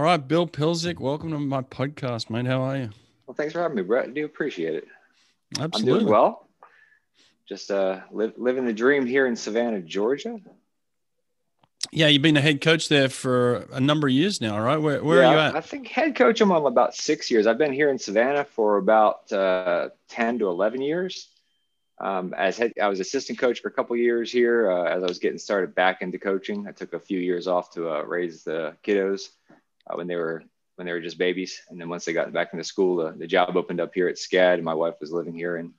All right, Bill Pilczuk, welcome to my podcast, mate. How are you? Well, thanks for having me, Brett. I do appreciate it. Absolutely. I'm doing well. Just uh, live, living the dream here in Savannah, Georgia. Yeah, you've been a head coach there for a number of years now, right? Where, where yeah, are you at? I think head coach I'm on about six years. I've been here in Savannah for about uh, 10 to 11 years. Um, as head, I was assistant coach for a couple years here uh, as I was getting started back into coaching. I took a few years off to uh, raise the kiddos uh, when they were when they were just babies, and then once they got back into school, the job opened up here at SCAD. And My wife was living here in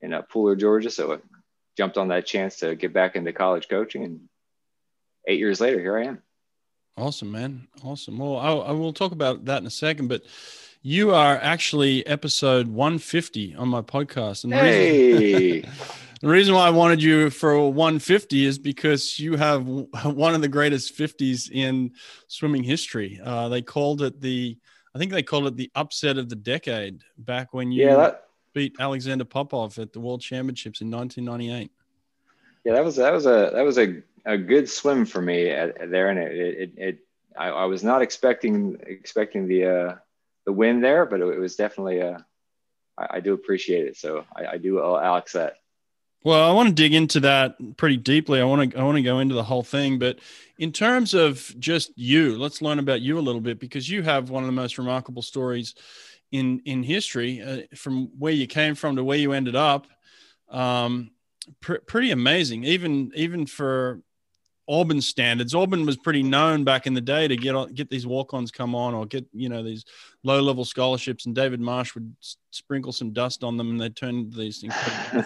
in uh, Pooler, Georgia, so I jumped on that chance to get back into college coaching, and eight years later, here I am. Awesome, man. Awesome. Well, I, I will talk about that in a second, but you are actually episode 150 on my podcast. And hey. Reason, the reason why I wanted you for 150 is because you have one of the greatest 50s in swimming history. Uh, they called it the, I think they called it the upset of the decade back when you yeah, that, beat Alexander Popov at the World Championships in 1998. Yeah, that was that was a that was a, a good swim for me at, there, and it it, it I, I was not expecting expecting the uh, the win there, but it, was definitely a. Uh, I, I do appreciate it, so I, I do owe Alex that. Well, I want to dig into that pretty deeply. I want to I want to go into the whole thing, but in terms of just you, let's learn about you a little bit because you have one of the most remarkable stories in in history uh, from where you came from to where you ended up. Um, pr- pretty amazing, even even for Auburn standards. Auburn was pretty known back in the day to get get these walk-ons come on or get you know these low-level scholarships, and David Marsh would sprinkle some dust on them, and they'd turn these things.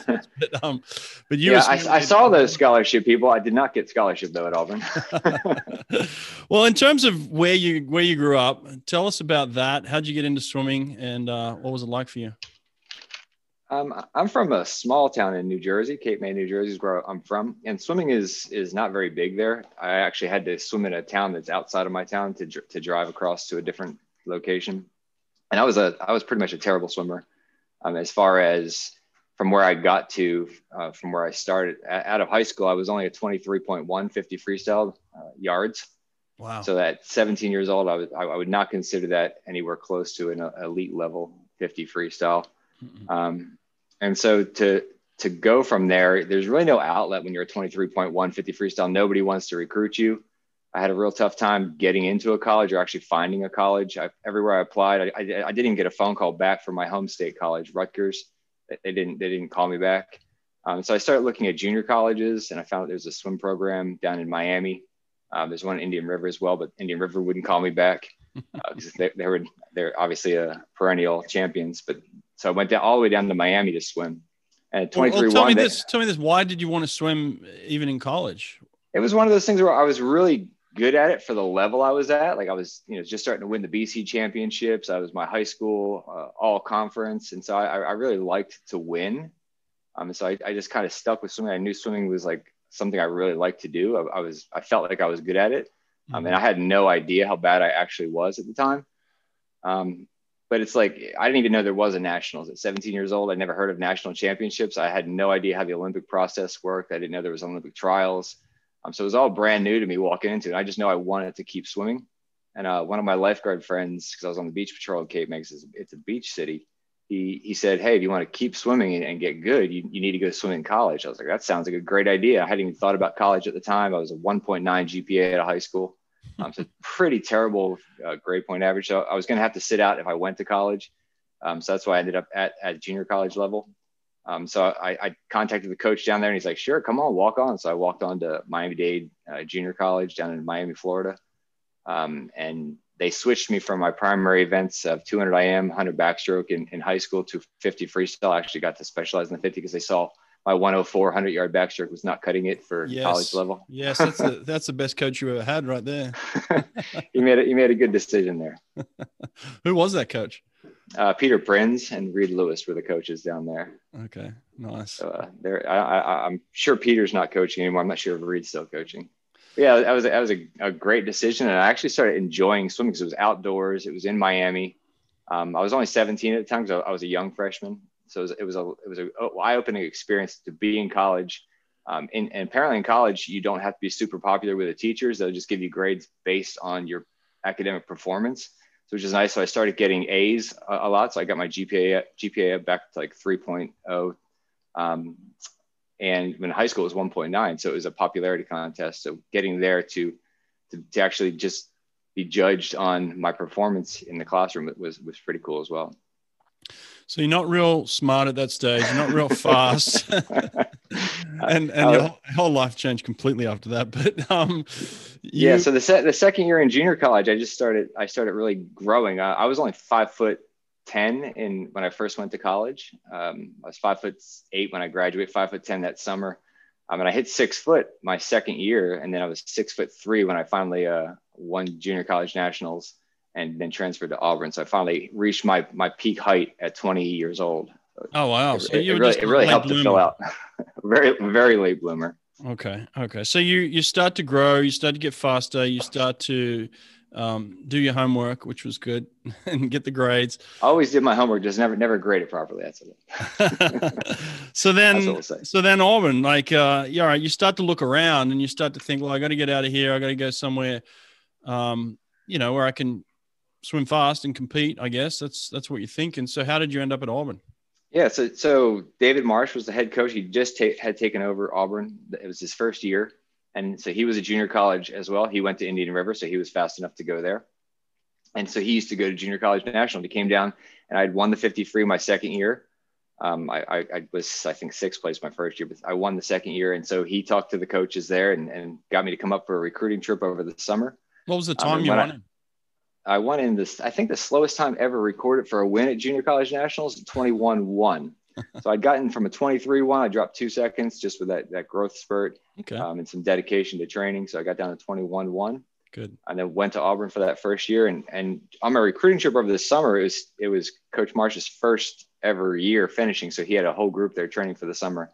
but, um, but you, yeah, I, I saw those scholarship people. I did not get scholarship though at Auburn. well, in terms of where you where you grew up, tell us about that. How'd you get into swimming, and uh, what was it like for you? Um, I'm from a small town in New Jersey, Cape May, New Jersey is where I'm from, and swimming is is not very big there. I actually had to swim in a town that's outside of my town to to drive across to a different location, and I was a I was pretty much a terrible swimmer. Um, as far as from where I got to, uh, from where I started out of high school, I was only a 23.1 50 freestyle uh, yards. Wow. So at 17 years old, I, was, I, I would not consider that anywhere close to an elite level 50 freestyle. Um, and so to to go from there, there's really no outlet when you're a 23.1 50 freestyle. Nobody wants to recruit you. I had a real tough time getting into a college or actually finding a college. I, everywhere I applied, I, I, I, didn't get a phone call back from my home state college, Rutgers. They didn't they didn't call me back. Um, so I started looking at junior colleges, and I found there's a swim program down in Miami. Um, there's one in Indian River as well, but Indian River wouldn't call me back because uh, they, they were they're obviously a perennial champions, but so I went down all the way down to Miami to swim. And 23 well, tell me this. Tell me this. Why did you want to swim even in college? It was one of those things where I was really good at it for the level I was at. Like I was, you know, just starting to win the BC championships. I was my high school uh, all conference, and so I, I really liked to win. Um, so I, I just kind of stuck with swimming. I knew swimming was like something I really liked to do. I, I was, I felt like I was good at it. Um, mm-hmm. and I had no idea how bad I actually was at the time. Um, but it's like I didn't even know there was a nationals at 17 years old. I never heard of national championships. I had no idea how the Olympic process worked. I didn't know there was Olympic trials. Um, so it was all brand new to me walking into it. I just know I wanted to keep swimming. And uh, one of my lifeguard friends, because I was on the beach patrol at Cape Makes it's a beach city. He, he said, Hey, if you want to keep swimming and, and get good, you, you need to go swim in college. I was like, that sounds like a great idea. I hadn't even thought about college at the time. I was a 1.9 GPA at a high school. Um, so pretty terrible uh, grade point average. So I was going to have to sit out if I went to college. Um, so that's why I ended up at, at junior college level. Um, so I, I, contacted the coach down there and he's like, sure, come on, walk on. So I walked on to Miami-Dade uh, Junior College down in Miami, Florida. Um, and they switched me from my primary events of 200 IM, 100 backstroke in, in high school to 50 freestyle. I actually got to specialize in the 50 because they saw – my 104 100 yard backstroke was not cutting it for yes. college level. yes, that's the, that's the best coach you ever had right there. you made it. You made a good decision there. Who was that coach? Uh, Peter Prinz and Reed Lewis were the coaches down there. Okay, nice. So uh, there, I, am sure Peter's not coaching anymore. I'm not sure if Reed's still coaching. But yeah, that was that was a, a, great decision, and I actually started enjoying swimming because it was outdoors. It was in Miami. Um, I was only 17 at the time because I, I was a young freshman, so it was, it was a it was a eye-opening experience to be in college. Um, and apparently in college, you don't have to be super popular with the teachers. They'll just give you grades based on your academic performance, so which is nice. So I started getting A's a, a lot. So I got my GPA GPA back to like 3.0. Um, and when high school was 1.9, so it was a popularity contest. So getting there to to, to actually just be judged on my performance in the classroom was was pretty cool as well. So you're not real smart at that stage. You're not real fast, and and your whole, whole life changed completely after that. But um, you... yeah. So the se- the second year in junior college, I just started. I started really growing. I, I was only five foot ten in when I first went to college. Um, I was five foot eight when I graduated. Five foot ten that summer. Um, and I hit six foot my second year, and then I was six foot three when I finally uh, won junior college nationals and then transferred to Auburn. So I finally reached my my peak height at 20 years old. Oh wow! So it, it really, it really helped bloomer. to fill out. very very late bloomer. Okay. Okay. So you you start to grow. You start to get faster. You start to um, do your homework, which was good, and get the grades. I always did my homework, just never never graded properly. That's it. so then, so then Auburn, like, uh, yeah, right. You start to look around and you start to think, well, I got to get out of here. I got to go somewhere, um, you know, where I can swim fast and compete. I guess that's that's what you're thinking. So how did you end up at Auburn? Yeah, so so David Marsh was the head coach. He just ta- had taken over Auburn. It was his first year, and so he was a junior college as well. He went to Indian River, so he was fast enough to go there. And so he used to go to junior college national. He came down, and I'd won the 50 free my second year. Um, I, I, I, was, I think, sixth place my first year, but I won the second year. And so he talked to the coaches there and, and got me to come up for a recruiting trip over the summer. What was the time um, you won? I won in this, I think the slowest time ever recorded for a win at junior college nationals, 21 1. so I'd gotten from a 23 1, I dropped two seconds just with that, that growth spurt okay. um, and some dedication to training. So I got down to 21 1. Good. And then went to Auburn for that first year. And, and on my recruiting trip over the summer, it was, it was Coach Marsh's first ever year finishing. So he had a whole group there training for the summer.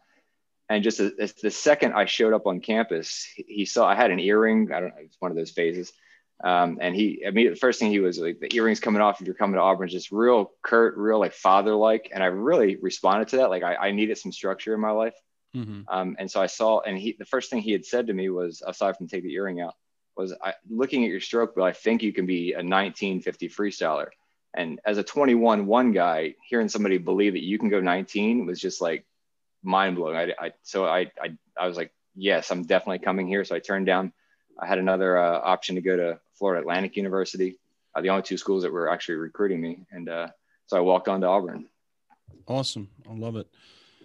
And just a, a, the second I showed up on campus, he saw I had an earring. I don't know, it's one of those phases um, and he, I mean, the first thing he was like, the earrings coming off if you're coming to Auburn, just real curt, real like father like. And I really responded to that. Like I, I needed some structure in my life. Mm-hmm. Um, and so I saw, and he, the first thing he had said to me was, aside from take the earring out, was I, looking at your stroke bill, I think you can be a 1950 freestyler. And as a 21 one guy, hearing somebody believe that you can go 19 was just like mind blowing. I, I so I, I, I was like, yes, I'm definitely coming here. So I turned down I had another uh, option to go to Florida Atlantic University, uh, the only two schools that were actually recruiting me. And uh, so I walked on to Auburn. Awesome. I love it.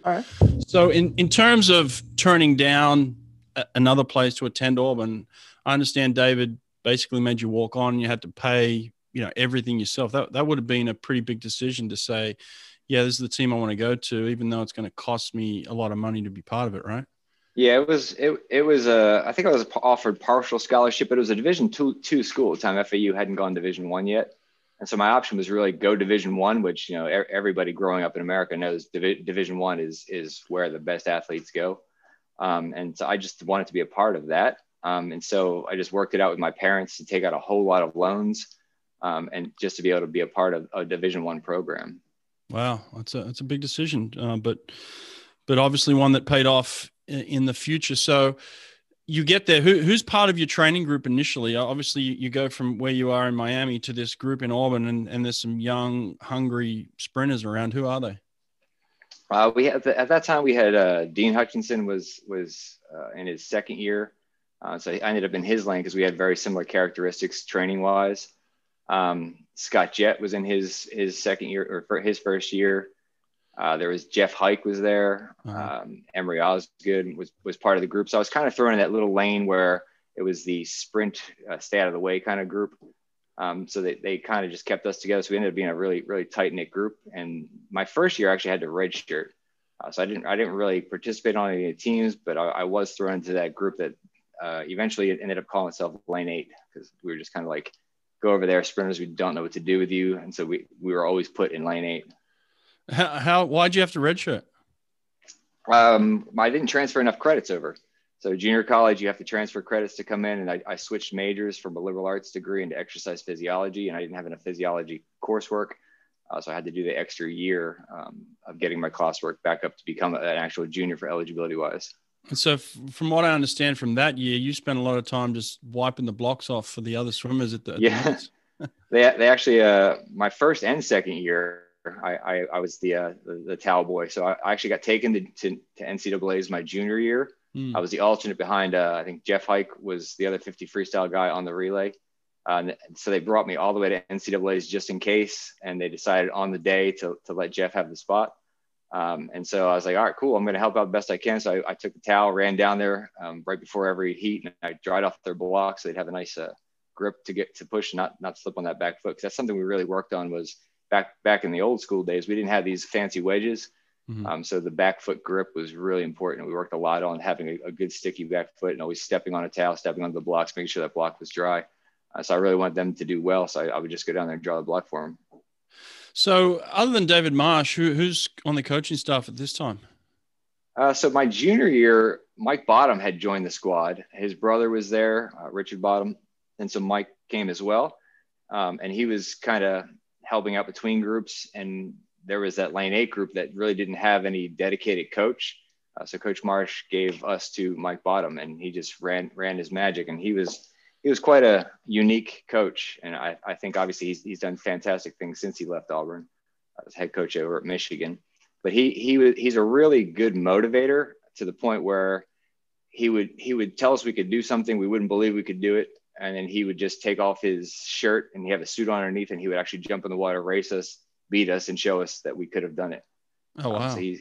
All right. So, in, in terms of turning down a- another place to attend Auburn, I understand David basically made you walk on. You had to pay, you know, everything yourself. That that would have been a pretty big decision to say, yeah, this is the team I want to go to, even though it's going to cost me a lot of money to be part of it, right? Yeah, it was it it was a I think I was offered partial scholarship, but it was a Division two two school at the time. FAU hadn't gone Division one yet, and so my option was really go Division one, which you know everybody growing up in America knows Divi- Division one is is where the best athletes go, um, and so I just wanted to be a part of that, um, and so I just worked it out with my parents to take out a whole lot of loans, um, and just to be able to be a part of a Division one program. Wow, that's a that's a big decision, uh, but but obviously one that paid off in the future. So you get there. Who, who's part of your training group initially? Obviously, you go from where you are in Miami to this group in Auburn, and, and there's some young, hungry sprinters around. Who are they? Uh, we at that time we had uh, Dean Hutchinson was was uh, in his second year, uh, so I ended up in his lane because we had very similar characteristics training wise. Um, Scott Jett was in his his second year or his first year. Uh, there was Jeff Hike was there. Uh-huh. Um, Emery Osgood was was part of the group. So I was kind of thrown in that little lane where it was the sprint, uh, stay out of the way kind of group. Um, so they, they kind of just kept us together. So we ended up being a really really tight knit group. And my first year I actually had to redshirt, uh, so I didn't I didn't really participate on any of the teams, but I, I, was thrown into that group that uh, eventually ended up calling itself Lane Eight because we were just kind of like go over there sprinters we don't know what to do with you, and so we we were always put in Lane Eight. How, how why'd you have to redshirt? Um, I didn't transfer enough credits over. So junior college, you have to transfer credits to come in, and I, I, switched majors from a liberal arts degree into exercise physiology, and I didn't have enough physiology coursework, uh, so I had to do the extra year um, of getting my classwork back up to become an actual junior for eligibility wise. And so, f- from what I understand from that year, you spent a lot of time just wiping the blocks off for the other swimmers at the at yeah. The they they actually uh my first and second year I I, I was the, uh, the, the towel boy, so I, I actually got taken to, to, to NCAA's my junior year. Mm. I was the alternate behind uh, I think Jeff Hike was the other 50 freestyle guy on the relay. Uh, and so they brought me all the way to NCAA's just in case, and they decided on the day to, to let Jeff have the spot. Um, and so I was like, all right, cool. I'm going to help out the best I can. So I, I took the towel, ran down there um, right before every heat, and I dried off their blocks. So they'd have a nice uh, grip to get to push, and not not slip on that back foot. Because that's something we really worked on was back back in the old school days. We didn't have these fancy wedges, mm-hmm. um, so the back foot grip was really important. We worked a lot on having a, a, good sticky back foot and always stepping on a towel, stepping on the blocks, making sure that block was dry. Uh, so I really wanted them to do well. So I, I would just go down there and draw the block for them. So, other than David Marsh, who, who's on the coaching staff at this time? Uh, so, my junior year, Mike Bottom had joined the squad. His brother was there, uh, Richard Bottom, and so Mike came as well. Um, and he was kind of helping out between groups. And there was that lane eight group that really didn't have any dedicated coach. Uh, so Coach Marsh gave us to Mike Bottom, and he just ran ran his magic. And he was he was quite a unique coach, and I, I think obviously he's, he's done fantastic things since he left Auburn as head coach over at Michigan. But he he was he's a really good motivator to the point where he would he would tell us we could do something we wouldn't believe we could do it, and then he would just take off his shirt and he have a suit on underneath, and he would actually jump in the water, race us, beat us, and show us that we could have done it. Oh wow! Um, so he's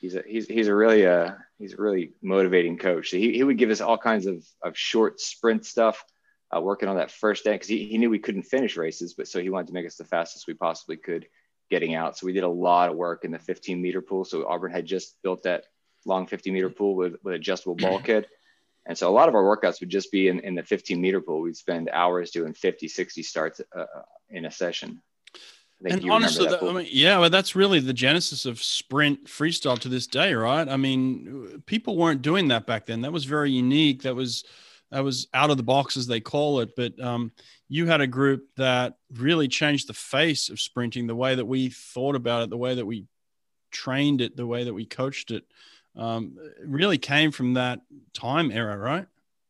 he's a he's he's a really uh he's a really motivating coach. So he, he would give us all kinds of of short sprint stuff uh, working on that first day because he, he knew we couldn't finish races, but so he wanted to make us the fastest we possibly could getting out. So we did a lot of work in the 15 meter pool. So Auburn had just built that long 50 meter pool with, with adjustable bulkhead. And so a lot of our workouts would just be in, in the 15 meter pool. We'd spend hours doing 50, 60 starts uh, uh in a session. And honestly, that, I mean, yeah, well, that's really the genesis of sprint freestyle to this day, right? I mean, people weren't doing that back then. That was very unique. That was, that was out of the box as they call it but um, you had a group that really changed the face of sprinting the way that we thought about it the way that we trained it the way that we coached it um, really came from that time era right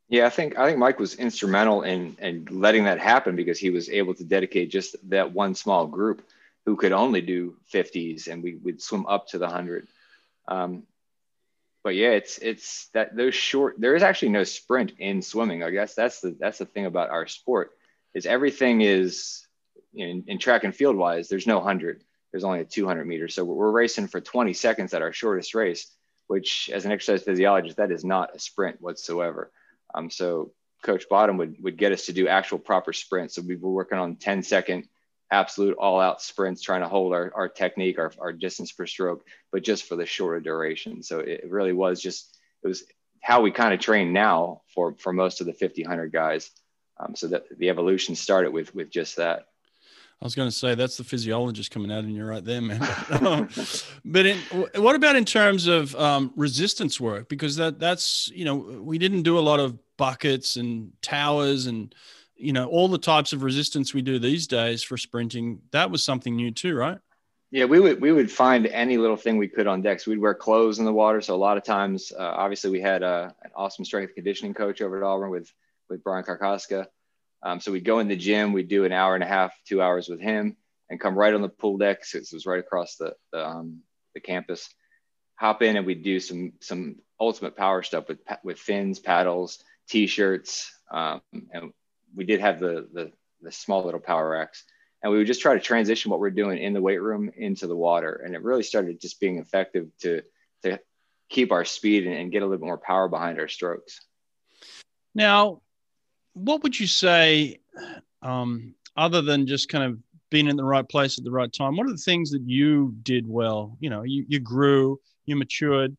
yeah i think i think mike was instrumental in in letting that happen because he was able to dedicate just that one small group who could only do 50s and we would swim up to the 100 um, but yeah, it's it's that those short. There is actually no sprint in swimming. I guess that's the that's the thing about our sport is everything is in, in track and field wise. There's no hundred. There's only a 200 meters. So we're racing for 20 seconds at our shortest race, which as an exercise physiologist, that is not a sprint whatsoever. Um, so Coach Bottom would would get us to do actual proper sprints. So we were working on 10 second absolute all out sprints trying to hold our, our technique, our, our distance per stroke, but just for the shorter duration. So it really was just, it was how we kind of train now for, for most of the 50, 100 guys. Um, so that the evolution started with, with just that. I was going to say that's the physiologist coming out, and you're right there, man. but in, what about in terms of um, resistance work? Because that that's you know we didn't do a lot of buckets and towers and you know all the types of resistance we do these days for sprinting that was something new too right yeah we would we would find any little thing we could on decks we'd wear clothes in the water so a lot of times uh, obviously we had uh, an awesome strength conditioning coach over at auburn with with brian karkoska um, so we'd go in the gym we'd do an hour and a half two hours with him and come right on the pool deck so it was right across the the, um, the campus hop in and we'd do some some ultimate power stuff with with fins paddles t-shirts um, and we did have the, the, the small little power racks and we would just try to transition what we're doing in the weight room into the water. And it really started just being effective to, to keep our speed and, and get a little bit more power behind our strokes. Now, what would you say, um, other than just kind of being in the right place at the right time, what are the things that you did well? You know, you, you grew, you matured,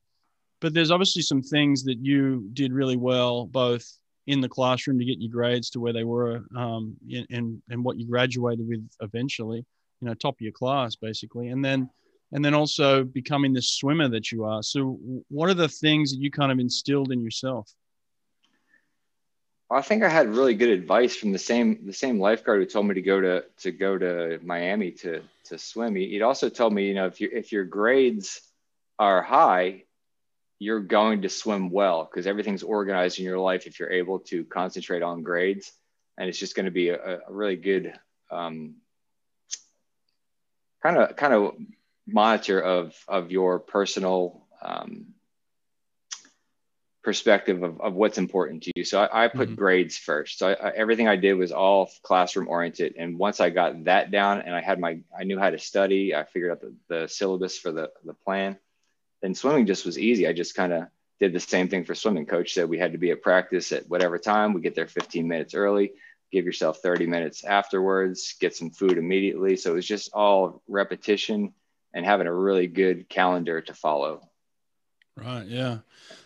but there's obviously some things that you did really well, both in the classroom to get your grades to where they were um, and and what you graduated with eventually you know top of your class basically. And then and then also becoming the swimmer that you are. So what are the things that you kind of instilled in yourself I think I had really good advice from the same the same lifeguard who told me to go to to go to Miami to to swim. He, would also told me, you know, if you if your grades are high, you're going to swim well because everything's organized in your life if you're able to concentrate on grades. And it's just going to be a, a really good kind of kind of monitor of of your personal um, perspective of, of what's important to you. So I, I put mm-hmm. grades first. So I, I, everything I did was all classroom oriented. And once I got that down and I had my, I knew how to study, I figured out the, the syllabus for the, the plan, then swimming just was easy. I just kind of did the same thing for swimming. Coach said we had to be at practice at whatever time. We get there 15 minutes early, give yourself 30 minutes afterwards, get some food immediately. So it was just all repetition and having a really good calendar to follow. Right. Yeah.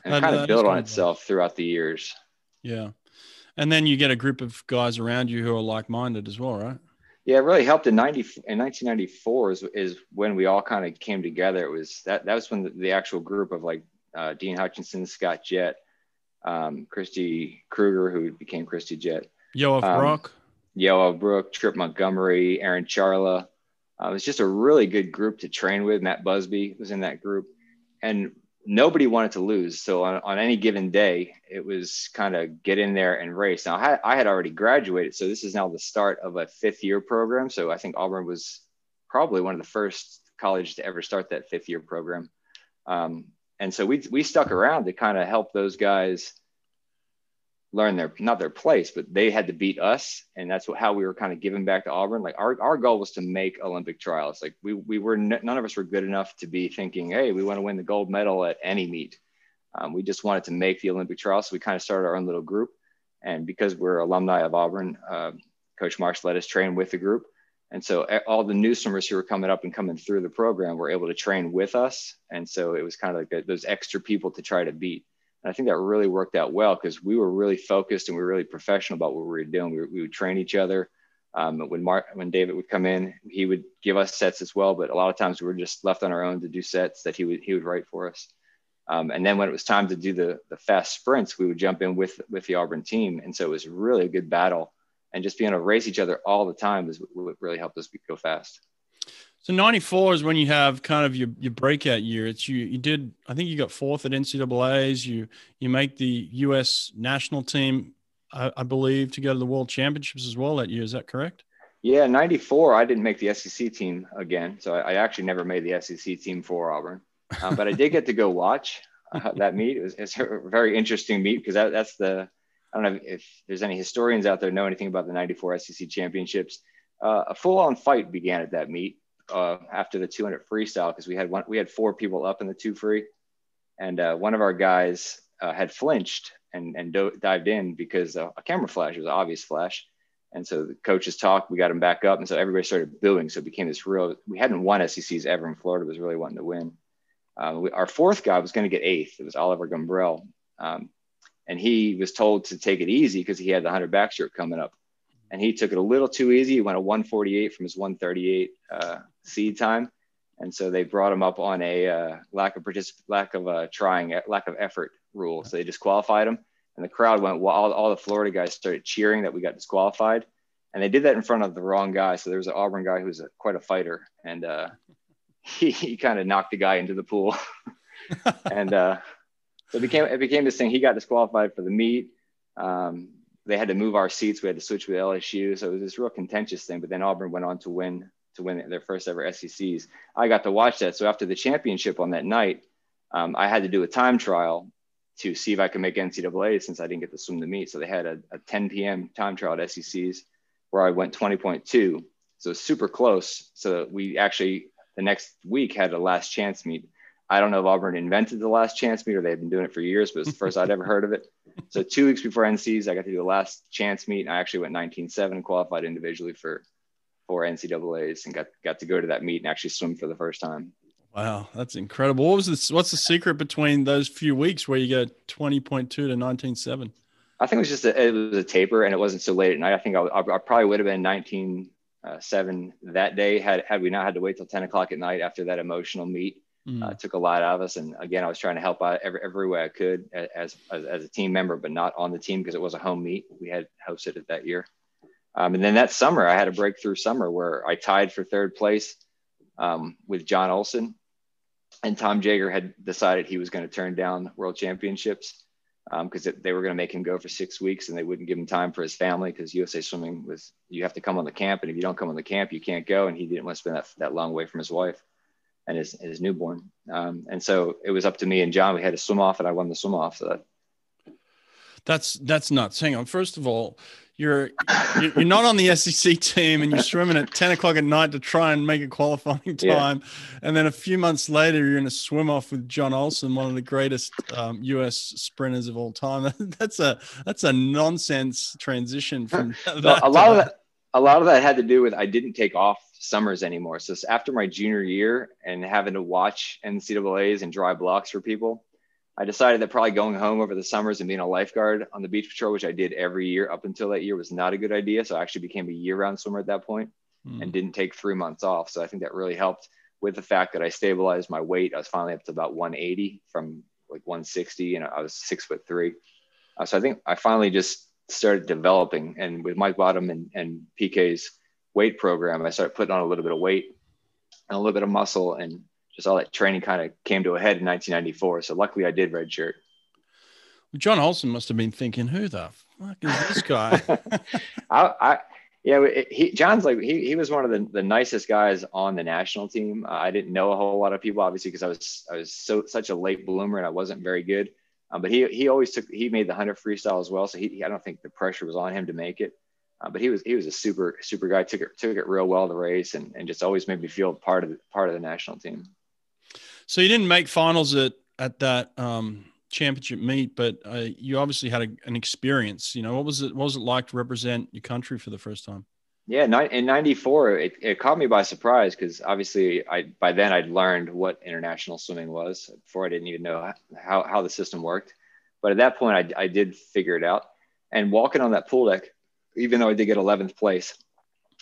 And that, kind of built on itself throughout the years. Yeah. And then you get a group of guys around you who are like minded as well, right? Yeah, it really helped in 90 in 1994 is, is when we all kind of came together. It was that that was when the, the actual group of like uh, Dean Hutchinson, Scott Jett, um, Christy Kruger, who became Christy Jett, Yoav um, Bruck, Yoav Bruck, Trip Montgomery, Aaron Charla. Uh, it was just a really good group to train with. Matt Busby was in that group, and nobody wanted to lose. So on, on any given day, it was kind of get in there and race. Now I had, I had already graduated, so this is now the start of a fifth year program. So I think Auburn was probably one of the first colleges to ever start that fifth year program. Um, and so we, we stuck around to kind of help those guys learn their not their place, but they had to beat us, and that's what, how we were kind of giving back to Auburn. Like our, our goal was to make Olympic trials. Like we we were none of us were good enough to be thinking, hey, we want to win the gold medal at any meet. Um, we just wanted to make the Olympic trials, so we kind of started our own little group. And because we're alumni of Auburn, uh, Coach Marsh let us train with the group. And so all the new swimmers who were coming up and coming through the program were able to train with us. And so it was kind of like those extra people to try to beat. And I think that really worked out well because we were really focused and we were really professional about what we were doing. We, we would train each other. Um, when Mark, when David would come in, he would give us sets as well. But a lot of times we were just left on our own to do sets that he would he would write for us. Um, and then when it was time to do the the fast sprints, we would jump in with with the Auburn team. And so it was really a good battle. And just being able to race each other all the time was what really helped us go fast. So 94 is when you have kind of your, your breakout year. It's you, you did, I think you got fourth at NCAAs. You, you make the U.S. national team, I, I, believe, to go to the world championships as well that year. Is that correct? Yeah, 94, I didn't make the SEC team again. So I, I actually never made the SEC team for Auburn. Um, but I did get to go watch uh, that meet. It was, it's a very interesting meet because that, that's the, I don't know if there's any historians out there know anything about the 94 SEC championships. Uh, a full on fight began at that meet uh, after the 200 freestyle because we had one, we had four people up in the two free, and uh, one of our guys uh, had flinched and and do- dived in because a camera flash was an obvious flash, and so the coaches talked. We got him back up, and so everybody started booing. So it became this real. We hadn't won SECs ever in Florida. Was really wanting to win. Uh, we, our fourth guy was going to get eighth. It was Oliver Gumbrell. Um, and he was told to take it easy because he had the 100 backstroke coming up and he took it a little too easy. He went a 148 from his 138 uh, seed time, and so they brought him up on a uh, lack of particip- lack of uh, trying, lack of effort rule. So they disqualified him, and the crowd went. Well, all, all the Florida guys started cheering that we got disqualified, and they did that in front of the wrong guy. So there was an Auburn guy who was a, quite a fighter, and uh, he, he kind of knocked the guy into the pool, and uh, so it became it became this thing. He got disqualified for the meet. Um, they had to move our seats. We had to switch with LSU. So it was this real contentious thing. But then Auburn went on to win to win their first ever SECs. I got to watch that. So after the championship on that night, um, I had to do a time trial to see if I could make NCAA since I didn't get to swim the meet. So they had a, a 10 p.m. time trial at SECs where I went 20.2. So super close. So we actually the next week had a last chance meet. I don't know if Auburn invented the last chance meet or they've been doing it for years, but it's the first I'd ever heard of it. So two weeks before NCs, I got to do the last chance meet. I actually went 19.7 and qualified individually for for NCAA's and got got to go to that meet and actually swim for the first time. Wow, that's incredible. What was this? What's the secret between those few weeks where you get 20.2 to 19.7? I think it was just a, it was a taper and it wasn't so late at night. I think I, I probably would have been 19.7 that day had had we not had to wait till 10 o'clock at night after that emotional meet. Mm. Uh, took a lot out of us. And again, I was trying to help out every, every way I could as, as, as a team member, but not on the team because it was a home meet. We had hosted it that year. Um, and then that summer, I had a breakthrough summer where I tied for third place um, with Jon Olsen. and Tom Jager had decided he was going to turn down World Championships because um, they were going to make him go for six weeks and they wouldn't give him time for his family because USA Swimming was you have to come on the camp and if you don't come on the camp you can't go and he didn't want to spend that, that long away from his wife and his, his newborn um, and so it was up to me and Jon we had to swim off and I won the swim off so that that's that's nuts. Hang on. First of all, you're you're not on the SEC team and you're swimming at 10 o'clock at night to try and make a qualifying time. Yeah. And then a few months later, you're in a swim off with Jon Olsen, one of the greatest um, US sprinters of all time. that's a that's a nonsense transition from a lot of that. A lot of that had to do with I didn't take off summers anymore. So after my junior year and having to watch NCAA's and dry blocks for people, I decided that probably going home over the summers and being a lifeguard on the beach patrol, which I did every year up until that year, was not a good idea. So I actually became a year round swimmer at that point mm. and didn't take three months off. So I think that really helped with the fact that I stabilized my weight. I was finally up to about 180 from like 160 and I was six foot three. Uh, so I think I finally just started developing and with Mike Bottom and, and PK's weight program, I started putting on a little bit of weight and a little bit of muscle and just all that training kind of came to a head in 1994. So luckily I did redshirt. Jon Olsen must have been thinking, who the fuck is this guy? I, I, yeah, he, Jon's like, he, he was one of the, the nicest guys on the national team. Uh, I didn't know a whole lot of people, obviously, because I was, I was so, such a late bloomer and I wasn't very good. Um, but he, he always took, he made the 100 freestyle as well. So he, I don't think the pressure was on him to make it. Uh, but he was he was a super super guy. Took it took it real well the race and, and just always made me feel part of the, part of the national team. So you didn't make finals at at that um, championship meet, but uh, you obviously had a, an experience. You know, what was it? What was it like to represent your country for the first time? Yeah, in '94, it, it caught me by surprise because obviously, I by then I'd learned what international swimming was. Before I didn't even know how how the system worked, but at that point, I, I did figure it out. And walking on that pool deck, even though I did get 11th place,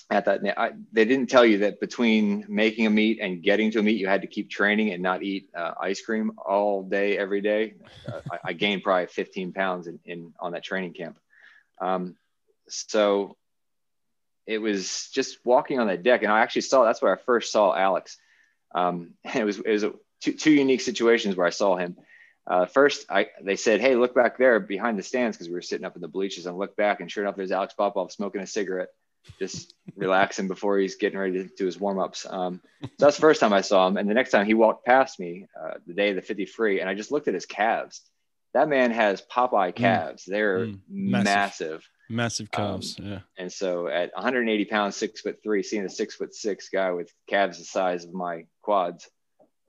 at that I, they didn't tell you that between making a meet and getting to a meet you had to keep training and not eat uh, ice cream all day every day. Uh, I, I, gained probably 15 pounds in, in on that training camp. Um, so it was just walking on that deck and i actually saw that's where i first saw alex. Um, it was it was a, two, two unique situations where i saw him. Uh, first I, they said hey look back there behind the stands because we were sitting up in the bleachers and look back and sure enough there's alex popov smoking a cigarette just relaxing before he's getting ready to do his warm ups. Um, so that's the first time I saw him. And the next time he walked past me uh, the day of the 50 free, and I just looked at his calves. That man has Popeye mm. calves. Mm. They're mm. massive. massive. Massive calves. Um, yeah. And so at 180 pounds, six foot three, seeing a six foot six guy with calves the size of my quads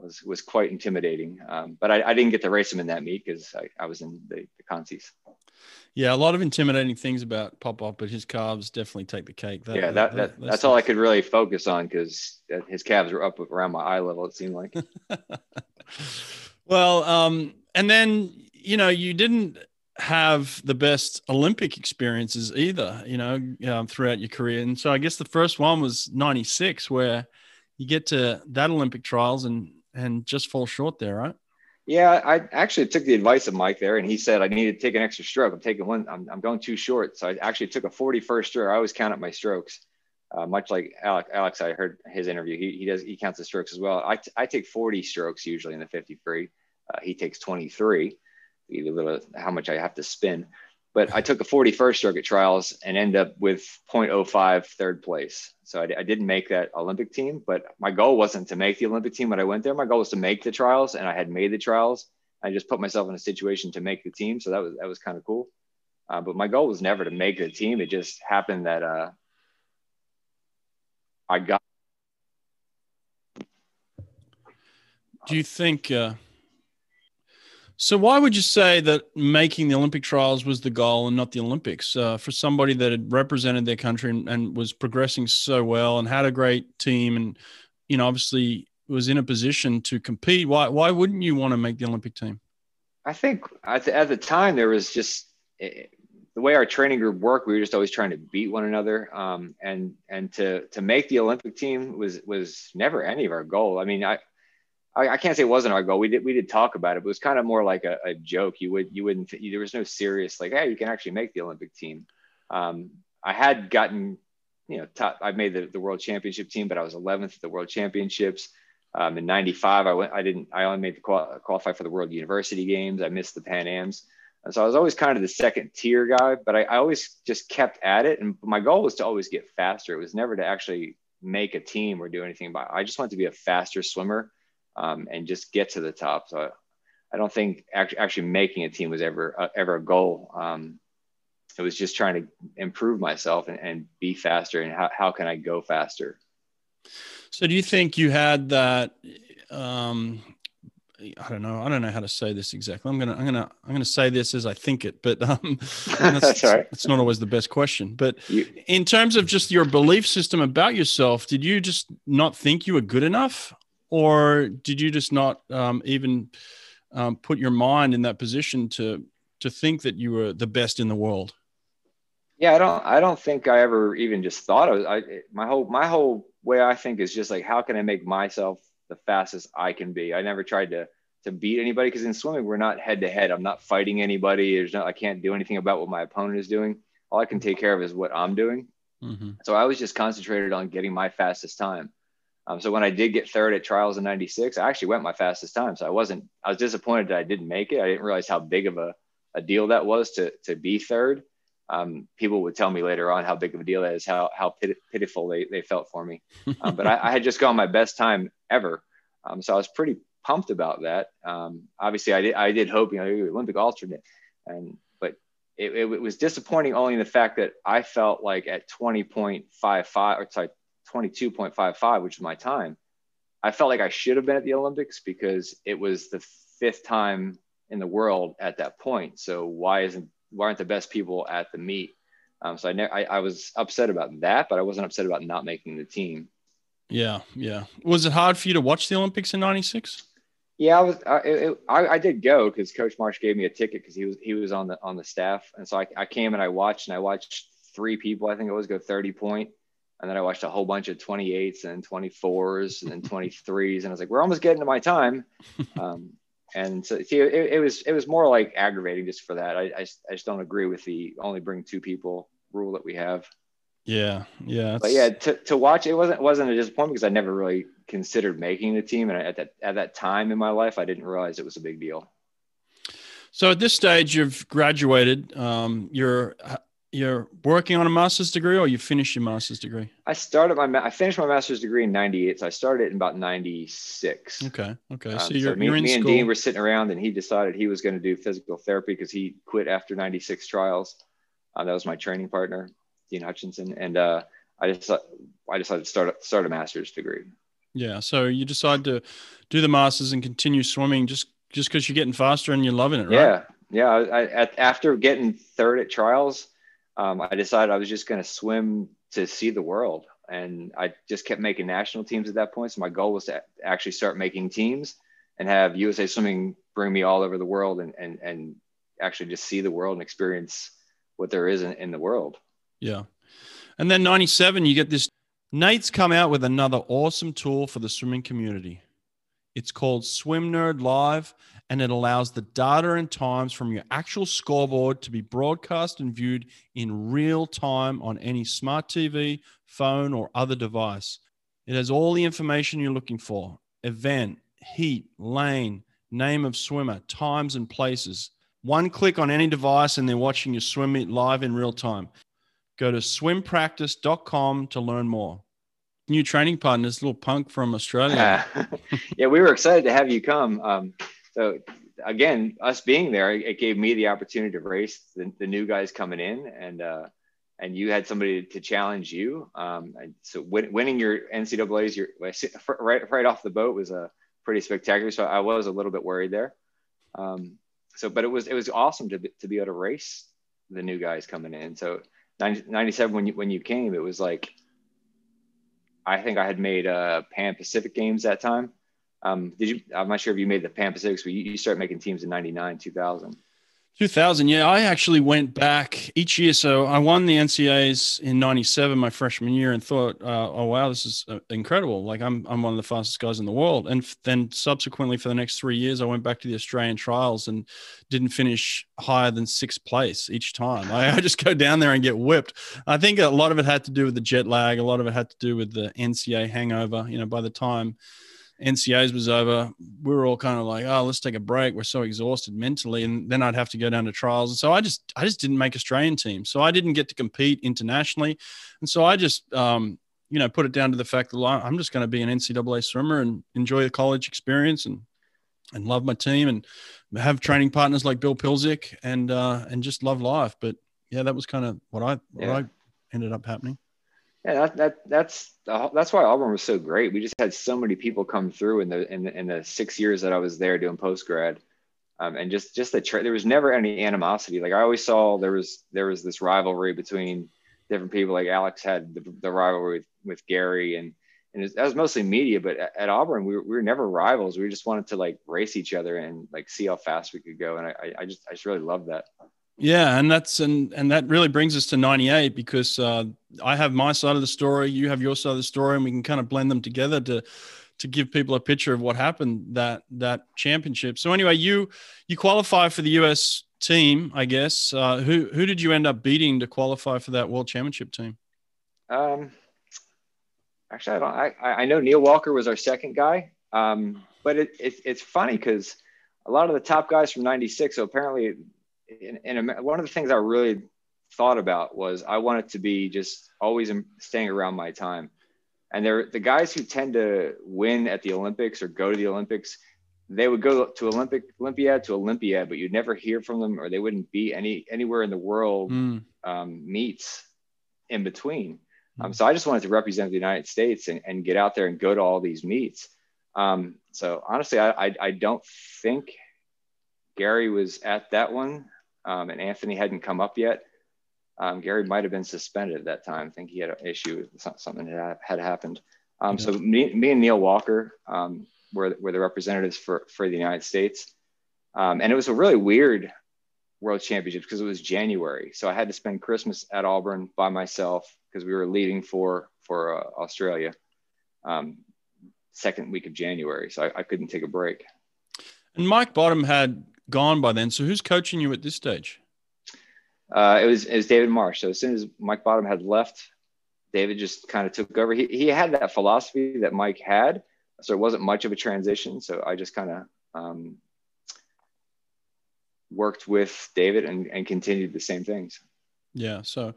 was, was quite intimidating. Um, but I, I, didn't get to race him in that meet because I, I was in the, the consies. Yeah, a lot of intimidating things about Pop Popov, but his calves definitely take the cake. That, yeah, that, that, that that's, that's all I could really focus on because his calves were up around my eye level. It seemed like. well, um, and then you know you didn't have the best Olympic experiences either. You know, um, throughout your career, and so I guess the first one was '96, where you get to that Olympic trials and and just fall short there, right? Yeah, I actually took the advice of Mike there, and he said I needed to take an extra stroke. I'm taking one. I'm, I'm going too short, so I actually took a 41st stroke. I always count up my strokes, uh, much like Alex. Alex, I heard his interview. He, he does he counts the strokes as well. I, t- I take 40 strokes usually in the 50 free. Uh, he takes 23. Either little how much I have to spin but I took a 41st circuit trials and end up with 0.05 third place. So I, I, didn't make that Olympic team, but my goal wasn't to make the Olympic team when I went there. My goal was to make the trials, and I had made the trials. I just put myself in a situation to make the team, so that was that was kind of cool. Uh, but my goal was never to make the team. It just happened that uh, I got. Do you think? Uh so why would you say that making the Olympic trials was the goal and not the Olympics uh, for somebody that had represented their country and, and, was progressing so well and had a great team and you know obviously was in a position to compete? Why why wouldn't you want to make the Olympic team? I think at the, at the time there was just eh, the way our training group worked. We were just always trying to beat one another, um, and and to to make the Olympic team was was never any of our goal. I mean, I I, I, can't say it wasn't our goal. We did we did talk about it, but it was kind of more like a, a joke. You would you wouldn't there was no serious like hey you can actually make the Olympic team. Um, I had gotten you know top, I made the, the world championship team, but I was 11th at the world championships. Um, in '95, I went. I didn't. I only made the qual- qualify for the World University Games. I missed the Pan Am's. And so I was always kind of the second tier guy, but I, I always just kept at it. And my goal was to always get faster. It was never to actually make a team or do anything. But I just wanted to be a faster swimmer um, and just get to the top. So I, don't think actually, actually making a team was ever uh, ever a goal. Um, it was just trying to improve myself and, and be faster. And how, how can I go faster? So do you think you had that? Um, I don't know. I don't know how to say this exactly. I'm gonna, I'm gonna, I'm gonna say this as I think it, but um, that's, that's right. It's not always the best question. But you, in terms of just your belief system about yourself, did you just not think you were good enough, or did you just not um, even um, put your mind in that position to to think that you were the best in the world? Yeah, I don't. I don't think I ever even just thought of. I my whole my whole way I think is just like how can I make myself the fastest I can be. I never tried to to beat anybody because in swimming we're not head to head. I'm not fighting anybody. There's no I can't do anything about what my opponent is doing. All I can take care of is what I'm doing. Mm-hmm. So I was just concentrated on getting my fastest time. Um, so when I did get third at trials in '96, I actually went my fastest time. So I wasn't. I was disappointed that I didn't make it. I didn't realize how big of a, a deal that was to to be third um, people would tell me later on how big of a deal that is, how how pit- pitiful they, they felt for me. Um, but I, I, had just gone my best time ever, um, so I was pretty pumped about that. Um, obviously, I did I did hope you know Olympic alternate, and but it, it, was disappointing only in the fact that I felt like at 20.55 or sorry 22.55, which was my time, I felt like I should have been at the Olympics because it was the fifth time in the world at that point. So why isn't why aren't the best people at the meet. Um, so I, ne- I, I was upset about that, but I wasn't upset about not making the team. Yeah, yeah. Was it hard for you to watch the Olympics in '96? Yeah, I was. I, it, I, I, did go because Coach Marsh gave me a ticket because he was he was on the on the staff, and so I, I came and I watched and I watched three people. I think it was go 30 point, and then I watched a whole bunch of 28s and 24s and then 23s, and I was like, we're almost getting to my time. Um, and so see, it, it, was it was more like aggravating just for that. I, I, I just don't agree with the only bring two people rule that we have. Yeah, yeah. But yeah, to, to watch it wasn't wasn't a disappointment because I never really considered making the team, and at that at that time in my life, I didn't realize it was a big deal. So at this stage, you've graduated. Um, you're you're working on a master's degree or you finished your master's degree? I started my I finished my master's degree in 98. So I started it in about 96. Okay. Okay. Um, so you're, so me, you're in me school. and Dean were sitting around and he decided he was going to do physical therapy because he quit after 96 trials. Uh, that was my training partner, Dean Hutchinson. And uh, I just, I decided to start, start a master's degree. Yeah. So you decide to do the master's and continue swimming just, just because you're getting faster and you're loving it, right? Yeah. Yeah. I, at, after getting third at trials, um, I decided I was just going to swim to see the world. And I just kept making national teams at that point. So my goal was to actually start making teams and have USA Swimming bring me all over the world and, and, and actually just see the world and experience what there is in, in the world. Yeah. And then 97, you get this. Nate's come out with another awesome tool for the swimming community. It's called Swim Nerd Live, and it allows the data and times from your actual scoreboard to be broadcast and viewed in real time on any smart TV, phone, or other device. It has all the information you're looking for event, heat, lane, name of swimmer, times, and places. One click on any device, and they're watching your swim meet live in real time. Go to swimpractice.com to learn more new training partner, this little punk from Australia. yeah, we were excited to have you come. Um, so again, us being there, it gave me the opportunity to race the, the new guys coming in, and uh, and you had somebody to challenge you. Um, so win, winning your NCAA's your right right off the boat was a pretty spectacular. So I was a little bit worried there. Um, so, but it was it was awesome to to be able to race the new guys coming in. So 90, 97 when you when you came, it was like I think I had made uh, Pan Pacific games that time. Um, did you? I'm not sure if you made the Pan Pacifics, but you, you started making teams in '99, 2000. 2000, yeah. I actually went back each year. So I won the NCAAs in 97, my freshman year, and thought, uh, oh, wow, this is uh, incredible. Like, I'm, I'm one of the fastest guys in the world. And then subsequently, for the next three years, I went back to the Australian trials and didn't finish higher than sixth place each time. I, I just go down there and get whipped. I think a lot of it had to do with the jet lag, a lot of it had to do with the nca hangover. You know, by the time NCAs was over, we were all kind of like, oh, let's take a break. We're so exhausted mentally, and then I'd have to go down to trials, and so I just I just didn't make Australian team, so I didn't get to compete internationally, and so I just um, you know put it down to the fact that I'm just going to be an NCAA swimmer and enjoy the college experience and and love my team and have training partners like Bill Pilczuk and uh, and just love life. But yeah, that was kind of what I what yeah. I ended up happening. Yeah, that, that that's that's why Auburn was so great. We just had so many people come through in the in the, in the six years that I was there doing post grad, um, and just just the tra- there was never any animosity. Like I always saw there was there was this rivalry between different people. Like Alex had the, the rivalry with, with Gary, and and was, that was mostly media. But at, at Auburn, we were, we were never rivals. We just wanted to like race each other and like see how fast we could go. And I I just I just really loved that. Yeah, and that's and and that really brings us to '98 because uh, I have my side of the story, you have your side of the story, and we can kind of blend them together to to give people a picture of what happened that that championship. So anyway, you you qualify for the U.S. team, I guess. Uh, who who did you end up beating to qualify for that World Championship team? Um, actually, I don't. I I know Neil Walker was our second guy, um, but it, it it's funny because a lot of the top guys from '96. So apparently in, in one of the things I really thought about was I wanted to be just always staying around my time. And they're the guys who tend to win at the Olympics or go to the Olympics. They would go to Olympic Olympiad to Olympiad, but you'd never hear from them, or they wouldn't be any anywhere in the world mm. um, meets in between. Mm. Um, so I just wanted to represent the United States and, and, get out there and go to all these meets. Um, so honestly, I, I, I don't think Gary was at that one um, and Anthony hadn't come up yet. Um, Gary might have been suspended at that time. I think he had an issue with something that had happened. Um, so me, me, and Neil Walker um, were, were the representatives for, for the United States. Um, and it was a really weird world championship because it was January. So I had to spend Christmas at Auburn by myself because we were leaving for, for uh, Australia um, second week of January. So I, I couldn't take a break. And Mike Bottom had gone by then. So who's coaching you at this stage? Uh, it was it was David Marsh. So as soon as Mike Bottom had left, David just kind of took over. He he had that philosophy that Mike had, so it wasn't much of a transition. So I just kind of um, worked with David and and continued the same things. Yeah. So,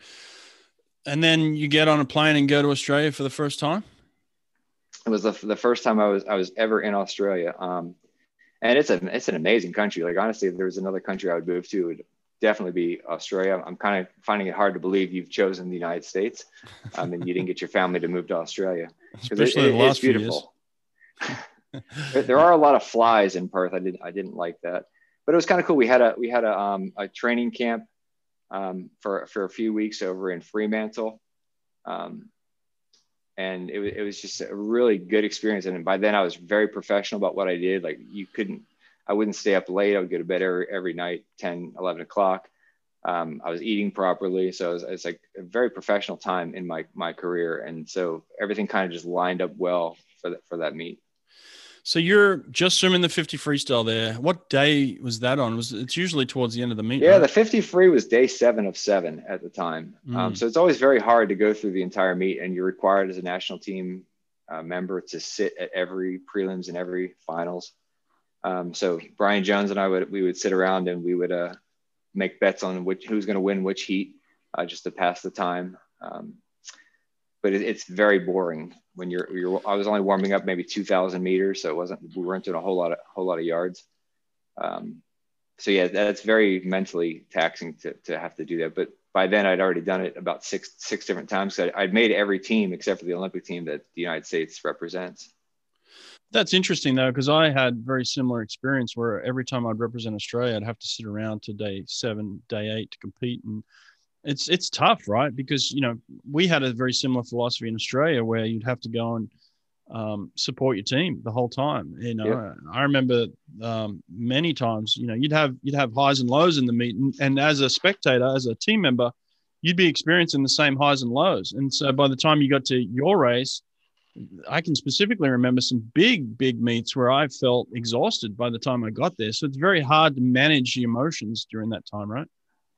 and then you get on a plane and go to Australia for the first time. It was the, the first time I was I was ever in Australia. Um, and it's a it's an amazing country. Like honestly, if there was another country I would move to, it would definitely be Australia. I'm kind of finding it hard to believe you've chosen the United States, um, and you didn't get your family to move to Australia. Especially it, it, it's beautiful. there are a lot of flies in Perth. I didn't I didn't like that, but it was kind of cool. We had a we had a um, a training camp um, for for a few weeks over in Fremantle. Um, and it, it was just a really good experience. And by then I was very professional about what I did. Like you couldn't, I wouldn't stay up late. I would go to bed every, every night, 10, 11 o'clock. Um, I was eating properly. So it was, it was, like a very professional time in my, my career. And so everything kind of just lined up well for that, for that meet. So you're just swimming the 50 freestyle there. What day was that on? Was it's usually towards the end of the meet? Yeah, right? the 50 free was day seven of seven at the time. Um, mm. Um, so it's always very hard to go through the entire meet, and you're required as a national team uh, member to sit at every prelims and every finals. Um, so Brian Jones and I would we would sit around and we would uh, make bets on which who's going to win which heat, uh, just to pass the time. Um, but it, it's very boring when you're, you're I was only warming up maybe 2000 meters. So it wasn't, we weren't doing a whole lot of, whole lot of yards. Um, so yeah, that's very mentally taxing to, to have to do that. But by then I'd already done it about six, six different times. So I'd made every team except for the Olympic team that the United States represents. That's interesting though, because I had very similar experience where every time I'd represent Australia, I'd have to sit around to day seven, day eight to compete. And it's it's tough, right? Because you know we had a very similar philosophy in Australia where you'd have to go and um, support your team the whole time. You know. I remember um, many times. You know, you'd have you'd have highs and lows in the meet, and, and as a spectator, as a team member, you'd be experiencing the same highs and lows. And so by the time you got to your race, I can specifically remember some big, big meets where I felt exhausted by the time I got there. So it's very hard to manage the emotions during that time, right?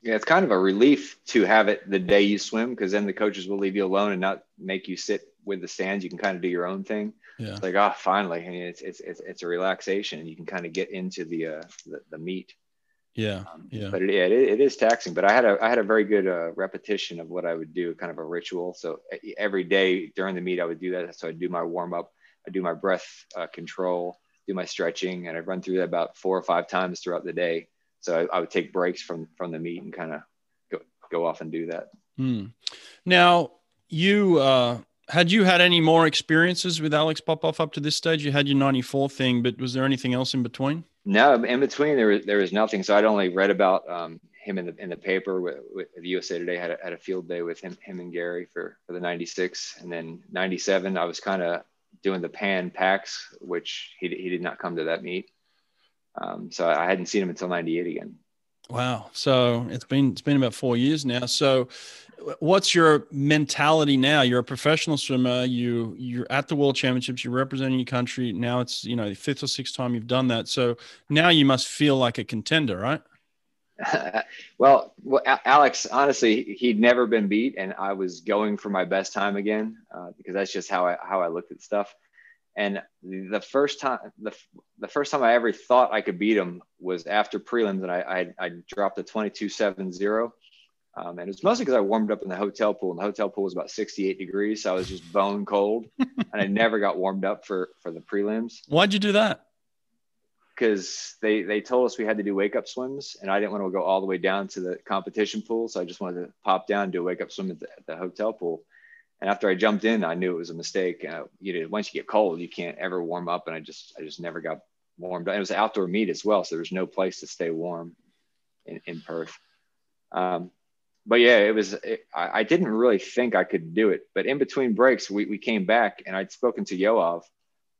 Yeah, it's kind of a relief to have it the day you swim because then the coaches will leave you alone and not make you sit with the stands, you can kind of do your own thing. Yeah. It's like, oh, finally, and it's, it's, it's, it's a relaxation you can kind of get into the, uh, the, the meat. Yeah. Um, Yeah. But it, yeah, it, it is taxing, but I had a, I had a very good uh, repetition of what I would do, kind of a ritual. So every day during the meet, I would do that. So I'd do my warm up, I do my breath uh, control, do my stretching, and I'd run through that about four or five times throughout the day. So I, I would take breaks from, from the meet and kind of go, go off and do that. Hmm. Now, you uh, had you had any more experiences with Alex Popov up to this stage? You had your 94 thing, but was there anything else in between? No, in between there was there was nothing. So I'd only read about um, him in the in the paper. With, with the USA Today had a, had a field day with him him and Gary for for the '96, and then '97 I was kind of doing the Pan Pacs, which he he did not come to that meet. Um, so I hadn't seen him until '98 again. Wow. So it's been it's been about four years now. So what's your mentality now? You're a professional swimmer. You you're at the world championships. You're representing your country. Now it's you know the fifth or sixth time you've done that. So now you must feel like a contender, right? well, well, Alex, honestly, he'd never been beat, and I was going for my best time again uh, because that's just how I how I looked at stuff. And the first time, the, the first time I ever thought I could beat him was after prelims, and I I, I dropped a 22.70. Um, and it was mostly because I warmed up in the hotel pool, and the hotel pool was about 68 degrees, so I was just bone cold, and I never got warmed up for for the prelims. Why'd you do that? Because they they told us we had to do wake up swims, and I didn't want to go all the way down to the competition pool, so I just wanted to pop down and do a wake up swim at the, at the hotel pool. And after I jumped in, I knew it was a mistake. Uh, you know, once you get cold, you can't ever warm up, and I just I just never got warmed up. And it was outdoor meet as well, so there was no place to stay warm in, in Perth. Um, but yeah, it was. It, I, I, didn't really think I could do it. But in between breaks, we, we came back, and I'd spoken to Yoav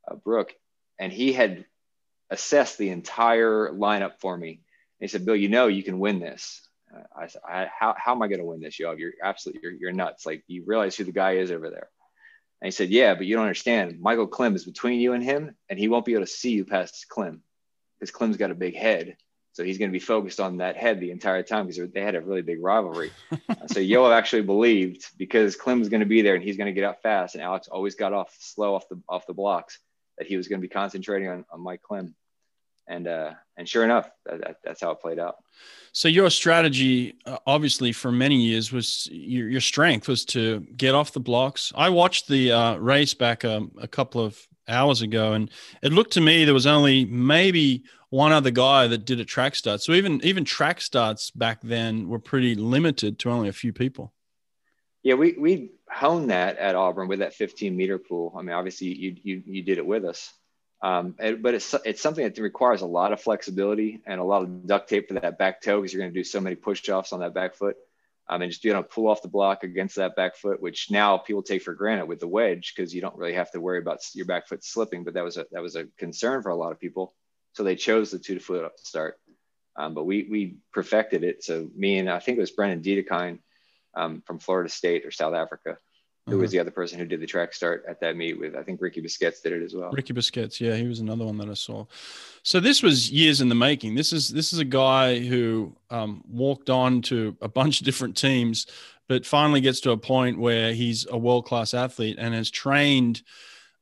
uh, Bruck, and he had assessed the entire lineup for me. And he said, "Bill, you know you can win this." I said, I, "How how am I going to win this, Yoav? You're absolutely you're, you're nuts. Like you realize who the guy is over there." And he said, "Yeah, but you don't understand. Michael Klim is between you and him, and he won't be able to see you past Klim because Klim's got a big head." So he's going to be focused on that head the entire time because they had a really big rivalry. so Yoav actually believed because Klim was going to be there and he's going to get out fast, and Alex always got off slow off the off the blocks that he was going to be concentrating on, on Mike Klim. And uh, and sure enough, that, that, that's how it played out. So your strategy, uh, obviously, for many years was your, your strength was to get off the blocks. I watched the uh, race back um, a couple of hours ago, and it looked to me there was only maybe one other guy that did a track start. So even even track starts back then were pretty limited to only a few people. Yeah, we we honed that at Auburn with that 15 meter pool. I mean, obviously you you you did it with us, um, but it's it's something that requires a lot of flexibility and a lot of duct tape for that back toe because you're going to do so many push offs on that back foot. Um, and just being able to pull off the block against that back foot, which now people take for granted with the wedge because you don't really have to worry about your back foot slipping. But that was a that was a concern for a lot of people. So they chose the two to foot start. Um, but we we perfected it. So me and I think it was Brendon Dedekind um, from Florida State or South Africa, who uh-huh. was the other person who did the track start at that meet with I think Ricky Busquets did it as well. Ricky Busquets, yeah, he was another one that I saw. So this was years in the making. This is this is a guy who um, walked on to a bunch of different teams, but finally gets to a point where he's a world class athlete and has trained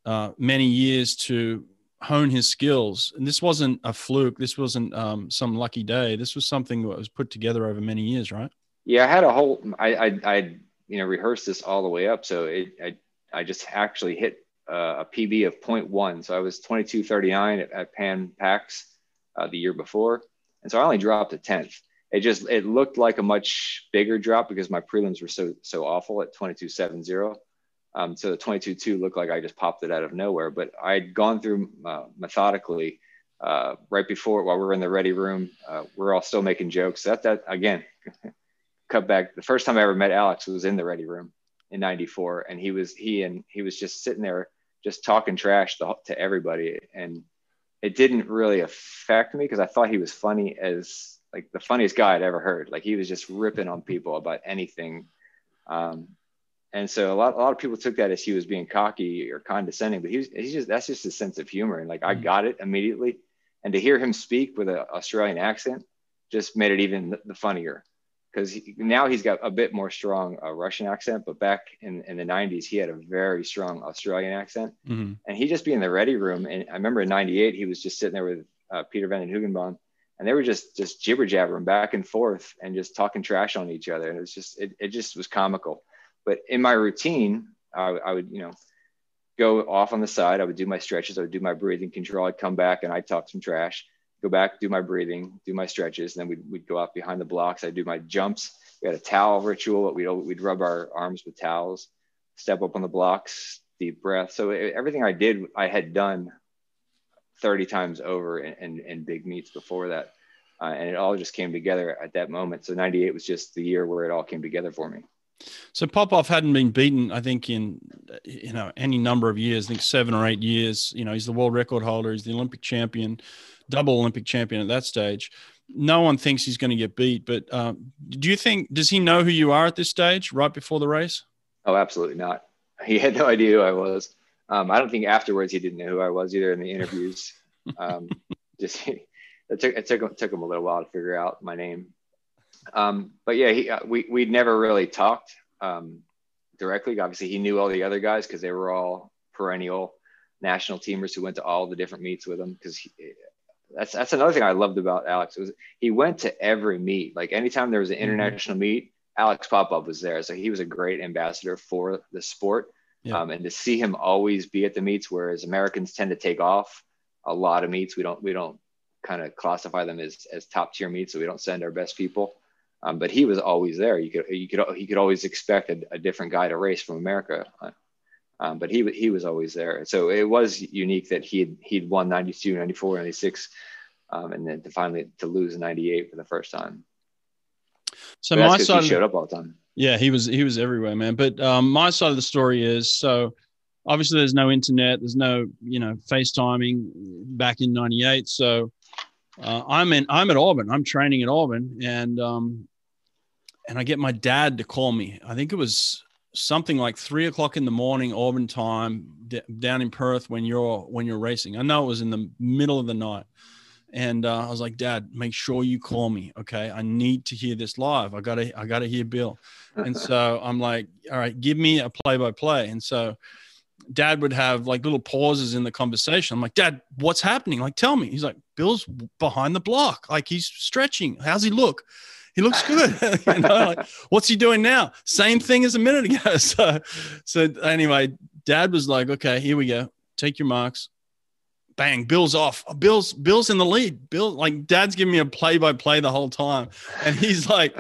uh, many years to hone his skills. And this wasn't a fluke. This wasn't um, some lucky day. This was something that was put together over many years, right? Yeah, I had a whole. I I, I you know rehearsed this all the way up, so it I I just actually hit uh, a PB of 0.1. So I was 22.39 at, at Pan Pacs uh, the year before, and so I only dropped a tenth. It just it looked like a much bigger drop because my prelims were so so awful at 22.70. Um, so the 22.2 looked like I just popped it out of nowhere, but I'd gone through uh, methodically uh, right before while we are in the ready room. Uh, we're all still making jokes. That that again, cut back. The first time I ever met Alex was in the ready room in '94, and he was he and he was just sitting there just talking trash to, to everybody, and it didn't really affect me because I thought he was funny as like the funniest guy I'd ever heard. Like he was just ripping on people about anything. Um, and so a lot, a lot of people took that as he was being cocky or condescending, but he's, he's just, that's just his sense of humor. And like, mm-hmm. I got it immediately. And to hear him speak with an Australian accent just made it even the funnier because he, now he's got a bit more strong uh, Russian accent, but back in, in the 90s, he had a very strong Australian accent. Mm-hmm. And he'd just be in the ready room. And I remember in 98, he was just sitting there with uh, Pieter Van den Hoogenband, and they were just just jibber jabbering back and forth and just talking trash on each other. And it was just, it, it just was comical. But in my routine, I, I would, you know, go off on the side. I would do my stretches. I would do my breathing control. I'd come back and I'd talk some trash go back, do my breathing, do my stretches. Then we'd, we'd go out behind the blocks. I'd do my jumps. We had a towel ritual. We'd, we'd rub our arms with towels, step up on the blocks, deep breath. So everything I did, I had done 30 times over in, in, in big meets before that. Uh, and it all just came together at that moment. So 98 was just the year where it all came together for me. So Popov hadn't been beaten, I think, in you know any number of years. I think seven or eight years. You know, he's the world record holder. He's the Olympic champion double Olympic champion at that stage. No one thinks he's going to get beat, but um, do you think does he know who you are at this stage, right before the race? Oh, absolutely not. He had no idea who I was. Um, I don't think afterwards he didn't know who I was either in the interviews. Um, just it took it took him, took him a little while to figure out my name. Um, but yeah, he, uh, we we'd never really talked um, directly. Obviously, he knew all the other guys because they were all perennial national teamers who went to all the different meets with him because that's that's another thing I loved about Alex was he went to every meet. Like anytime there was an mm-hmm. international mm-hmm. meet, Alex Popov was there. So he was a great ambassador for the sport. Yeah. Um, and to see him always be at the meets, whereas Americans tend to take off a lot of meets, we don't we don't kind of classify them as as top tier meets, so we don't send our best people. Um, but he was always there. You could you could he could always expect a, a different guy to race from America. Um, but he he was always there. So it was unique that he had he'd won 92, 94, 96, um, and then to finally to lose 98 for the first time. So my side showed up all the time. Yeah, he was he was everywhere, man. But um, my side of the story is so obviously there's no internet, there's no you know FaceTiming back in '98. So uh, I'm in I'm at Auburn. I'm training at Auburn, and um, and I get my dad to call me. I think it was something like three o'clock in the morning Auburn time d- down in Perth when you're when you're racing. I know it was in the middle of the night, and uh, I was like, Dad, make sure you call me, okay? I need to hear this live. I gotta I gotta hear Bill, and so I'm like, all right, give me a play by play, and so. Dad would have like little pauses in the conversation. I'm like, Dad, what's happening? Like, tell me. He's like, Bill's behind the block. Like, he's stretching. How's he look? He looks good. you know, like, what's he doing now? Same thing as a minute ago. So, so anyway, dad was like, okay, here we go. Take your marks. Bang, Bill's off. Bill's Bill's in the lead. Bill, like dad's giving me a play by play the whole time. And he's like,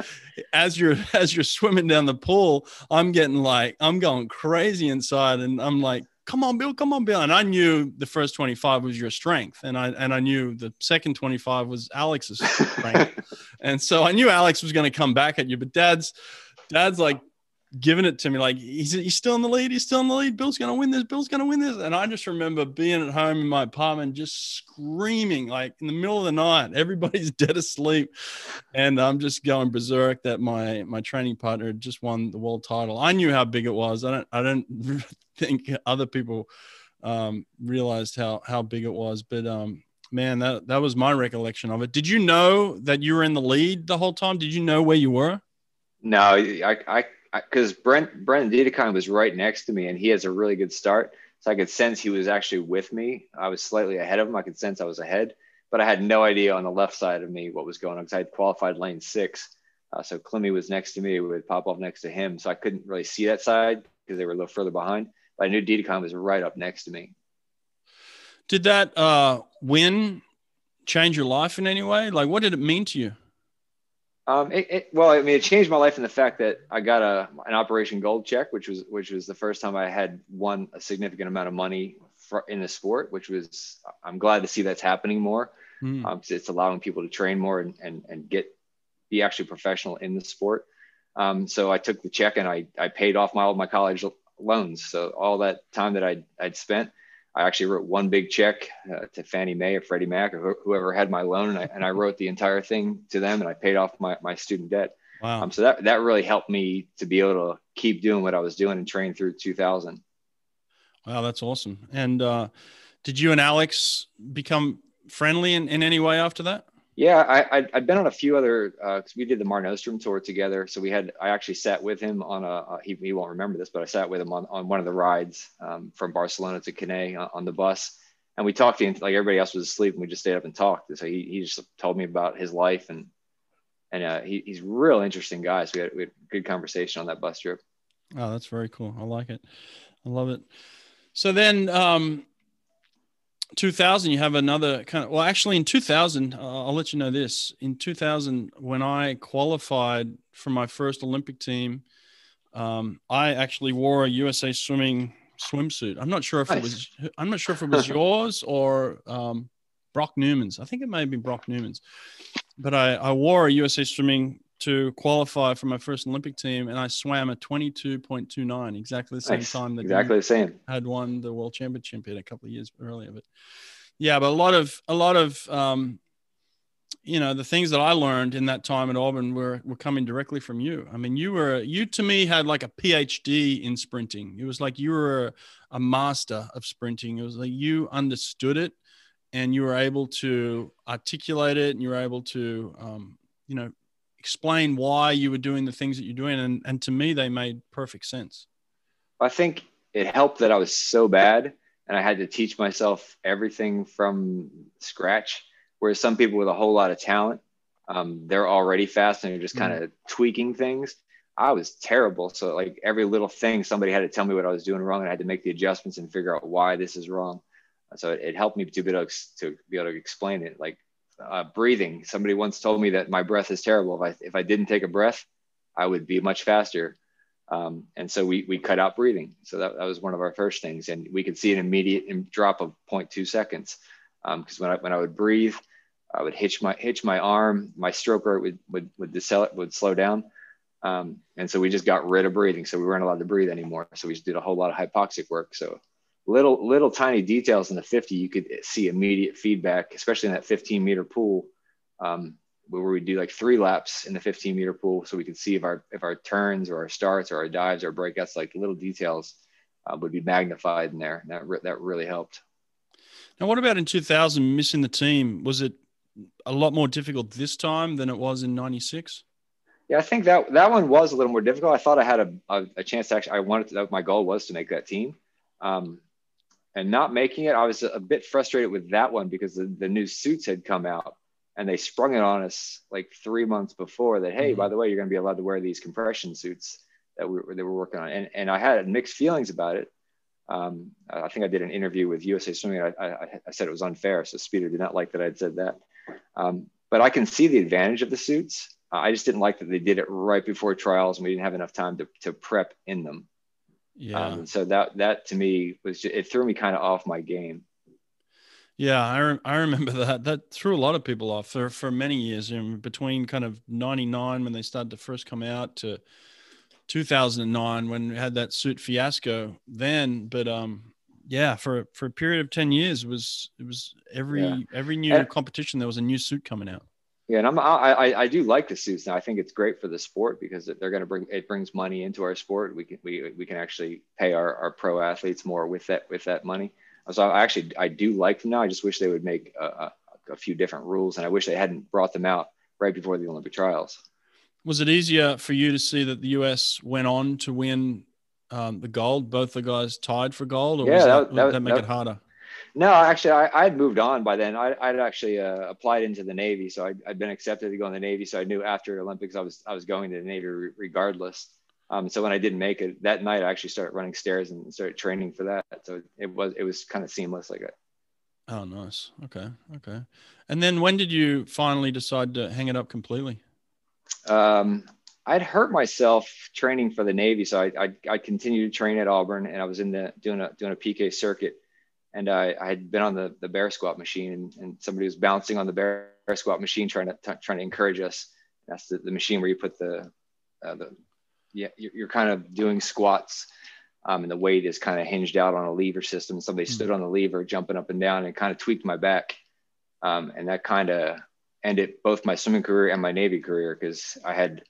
as you're as you're swimming down the pool, I'm getting like, I'm going crazy inside. And I'm like, come on, Bill, come on, Bill. And I knew the first 25 was your strength. And I and I knew the second 25 was Alex's strength. and so I knew Alex was going to come back at you. But dad's dad's like giving it to me like he's, he's still in the lead he's still in the lead. Bill's gonna win this bill's gonna win this. And i just remember being at home in my apartment just screaming like in the middle of the night. Everybody's dead asleep. And i'm just going berserk that my my training partner had just won the world title. I knew how big it was. I don't i don't think other people um, realized how how big it was. But um man that that was my recollection of it. Did you know that you were in the lead the whole time? Did you know where you were? No i i because Brent Brent Dedekind was right next to me, and he has a really good start. So I could sense he was actually with me. I was slightly ahead of him. I could sense I was ahead, but I had no idea on the left side of me what was going on because I had qualified lane six. Uh, so Clemmy was next to me with Popov next to him, so I couldn't really see that side because they were a little further behind. But I knew Dedekind was right up next to me. Did that uh, win change your life in any way? Like, what did it mean to you? Um, it, it, well, I mean, it changed my life in the fact that I got a an Operation Gold check, which was which was the first time I had won a significant amount of money for, in the sport. Which was, I'm glad to see that's happening more. Mm. Um, it's allowing people to train more and, and and get be actually professional in the sport. Um, so I took the check and I I paid off my all my college loans. So all that time that I I'd spent, I actually wrote one big check uh, to Fannie Mae or Freddie Mac or wh- whoever had my loan, and I, and I, wrote the entire thing to them, and I paid off my, my student debt. Wow. Um, so that that really helped me to be able to keep doing what I was doing and train through 2000. Wow, that's awesome. And uh, did you and Alex become friendly in, in any way after that? Yeah, I, I had been on a few other uh, we did the Mare Nostrum tour together. So we had I actually sat with him on a uh, he, he won't remember this, but I sat with him on, on one of the rides um, from Barcelona to Cannes on, on, the bus, and we talked like everybody else was asleep, and we just stayed up and talked. So he, he just told me about his life and and uh, he, he's real interesting guy. So we had, we had good conversation on that bus trip. Oh, that's very cool. I like it. I love it. So then, um, 2000 you have another kind of well actually in 2000 uh, i'll let you know this. In 2000 when i qualified for my first olympic team um, i actually wore a usa swimming swimsuit. I'm not sure if nice. it was i'm not sure if it was yours or um, brock newman's. I think it may have been brock newman's. But i, I wore a usa swimming to qualify for my first Olympic team, and I swam a 22.29, exactly the same nice. time that exactly the same had won the world championship in a couple of years earlier. But yeah, but a lot of a lot of um, you know the things that I learned in that time at Auburn were were coming directly from you. I mean, you were you to me had like a PhD in sprinting. It was like you were a, a master of sprinting. It was like you understood it and you were able to articulate it and you were able to um, you know explain why you were doing the things that you're doing and, and to me they made perfect sense. I think it helped that i was so bad and i had to teach myself everything from scratch whereas some people with a whole lot of talent um, they're already fast and they're just kind of mm. tweaking things. I was terrible so like every little thing somebody had to tell me what i was doing wrong and i had to make the adjustments and figure out why this is wrong. So it, it helped me to be able to, to be able to explain it like uh, breathing. Somebody once told me that my breath is terrible. If I if I didn't take a breath, I would be much faster. Um, and so we we cut out breathing. So that, that was one of our first things, and we could see an immediate drop of 0.2 seconds. Because um, when I when I would breathe, I would hitch my hitch my arm, my stroke rate would would would, decel- would slow down. Um, and so we just got rid of breathing. So we weren't allowed to breathe anymore. So we just did a whole lot of hypoxic work. So little little tiny details in the 50 you could see immediate feedback especially in that 15 meter pool um, where we do like three laps in the 15 meter pool so we could see if our if our turns or our starts or our dives or breakouts like little details uh, would be magnified in there and that, re- that really helped now what about in 2000 missing the team was it a lot more difficult this time than it was in 96 yeah, I think that that one was a little more difficult. I thought I had a, a, a chance to actually. I wanted to. My goal was to make that team, um, and not making it, I was a bit frustrated with that one because the, the new suits had come out and they sprung it on us like three months before that. Hey, mm-hmm. by the way, you're going to be allowed to wear these compression suits that we they were working on, and and I had mixed feelings about it. Um, I think I did an interview with USA Swimming. I, I, I, said it was unfair, so Speedo did not like that I'd said that. Um, but I can see the advantage of the suits. I just didn't like that they did it right before trials, and we didn't have enough time to to prep in them. Yeah. Um, so that that to me was just, it threw me kind of off my game. Yeah, I, re- I remember that. That threw a lot of people off for, for many years. Know, between kind of '99 when they started to first come out to 2009 when we had that suit fiasco. Then, but um, yeah, for for a period of 10 years, it was it was every yeah. every new and, competition there was a new suit coming out. Yeah, and I'm I, I do like the suits now. I think it's great for the sport because they're going to bring it brings money into our sport. We can we, we can actually pay our, our pro athletes more with that with that money. So I actually I do like them now. I just wish they would make a, a, a few different rules, and I wish they hadn't brought them out right before the Olympic trials. Was it easier for you to see that the US went on to win um, the gold? Both the guys tied for gold, or yeah, that, that, that, that, make it harder? No, actually, I, had moved on by then. I, would actually uh, applied into the Navy, so i had been accepted to go in the Navy. So I knew after Olympics, I was I was going to the Navy re- regardless. Um, so when I didn't make it that night, I actually started running stairs and started training for that. So it was it was kind of seamless like it. Oh, nice. Okay, okay. And then when did you finally decide to hang it up completely? Um, I'd hurt myself training for the Navy, so I, I I continued to train at Auburn, and I was in the doing a doing a PK circuit and I, I had been on the, the bear squat machine and, and somebody was bouncing on the bear squat machine trying to t- trying to encourage us that's the, the machine where you put the uh, the yeah you're, you're, kind of doing squats um, and the weight is kind of hinged out on a lever system somebody mm-hmm. stood on the lever jumping up and down and kind of tweaked my back um, and that kind of ended both my swimming career and my navy career because i had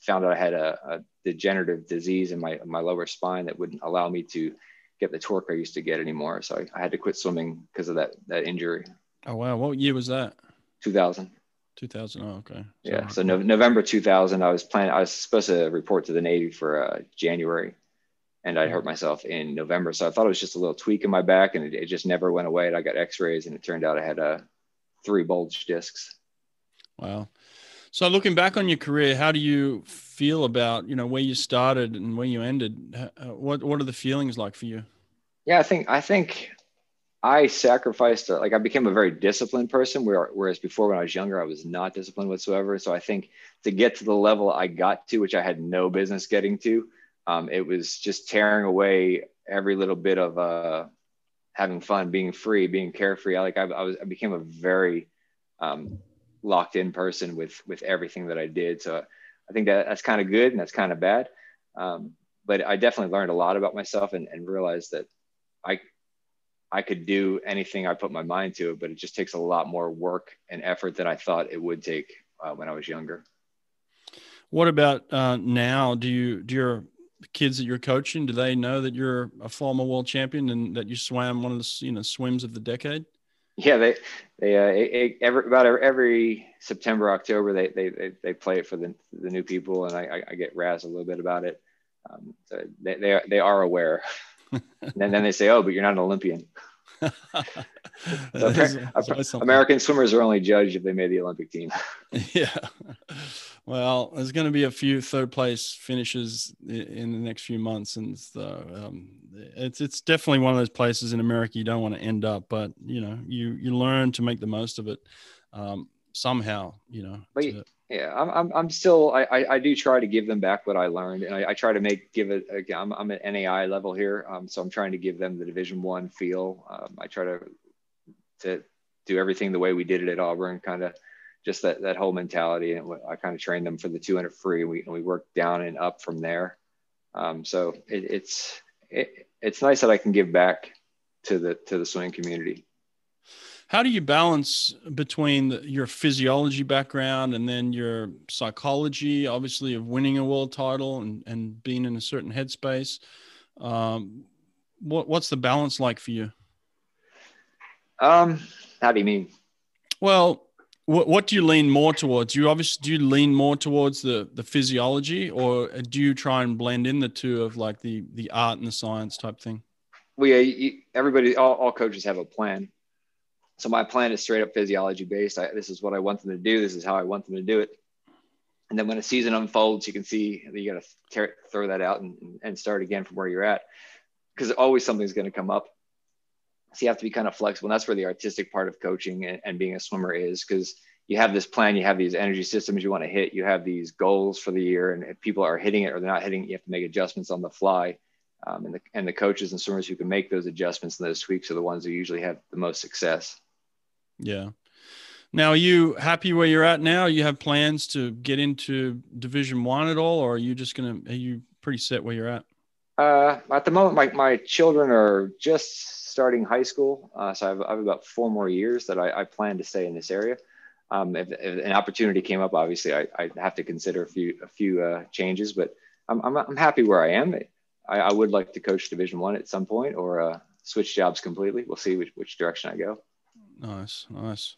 found out i had a, a degenerative disease in my my lower spine that wouldn't allow me to get the torque I used to get anymore. So I, I had to quit swimming because of that that injury. Oh wow! What year was that? 2000. 2000. Oh, okay. Yeah. So no, November 2000, I was planning. I was supposed to report to the Navy for uh, January, and I hurt myself in November. So I thought it was just a little tweak in my back, and it, it just never went away. And I got X-rays, and it turned out I had uh, three bulge discs. Wow. So looking back on your career, how do you feel about you know where you started and where you ended? What what are the feelings like for you? Yeah, I think I think I sacrificed like I became a very disciplined person. Where, whereas before when I was younger, I was not disciplined whatsoever. So I think to get to the level I got to, which I had no business getting to, um, it was just tearing away every little bit of uh, having fun, being free, being carefree. I like I, I was I became a very um, locked in person with with everything that I did. So I think that that's kind of good and that's kind of bad. Um, but I definitely learned a lot about myself and, and realized that I I could do anything I put my mind to, but it just takes a lot more work and effort than I thought it would take uh, when I was younger. What about uh, now? Do you do your kids that you're coaching do they know that you're a former world champion and that you swam one of the you know swims of the decade? Yeah, they they uh, it, it, every about every September October they, they they they play it for the the new people, and I I get razzed a little bit about it. Um, so they they are, they are aware, and then they say, "Oh, but you're not an Olympian." American swimmers are only judged if they made the Olympic team. yeah. Well, there's going to be a few third place finishes in the next few months, and so um, it's it's definitely one of those places in America you don't want to end up. But you know, you you learn to make the most of it um, somehow. You know. But to, yeah, I'm, I'm I'm still I, I, I do try to give them back what I learned, and I, I try to make give it again. I'm I'm at NAI level here, um, so I'm trying to give them the Division One feel. Um, I try to to do everything the way we did it at Auburn, kind of just that that whole mentality. And I kind of trained them for the 200 free, and we and we worked down and up from there. Um, so it, it's it, it's nice that I can give back to the to the swimming community. How do you balance between the, your physiology background and then your psychology, obviously of winning a world title and, and being in a certain headspace? Um, what, what's the balance like for you? Um, how do you mean? Well, what, what do you lean more towards? Do you obviously do you lean more towards the the physiology, or do you try and blend in the two of like the the art and the science type thing? Well, yeah, everybody, all, all coaches have a plan. So my plan is straight up physiology based. I, this is what I want them to do. This is how I want them to do it. And then when a season unfolds, you can see you got to throw that out and, and start again from where you're at, because always something's going to come up so you have to be kind of flexible. And that's where the artistic part of coaching and, and being a swimmer is because you have this plan, you have these energy systems you want to hit, you have these goals for the year, and if people are hitting it or they're not hitting it, you have to make adjustments on the fly. Um, and, the, and the coaches and swimmers who can make those adjustments and those tweaks are the ones who usually have the most success. Yeah. Now, are you happy where you're at now? You have plans to get into Division One at all, or are you just gonna? Are you pretty set where you're at? Uh, at the moment, my my children are just starting high school. Uh, so I have, I have, about four more years that I, I plan to stay in this area. Um, if, if, an opportunity came up, obviously I, I have to consider a few a few uh, changes, but I'm, I'm, I'm happy where I am. I, I would like to coach Division One at some point or uh, switch jobs completely. We'll see which, which direction I go. Nice, nice.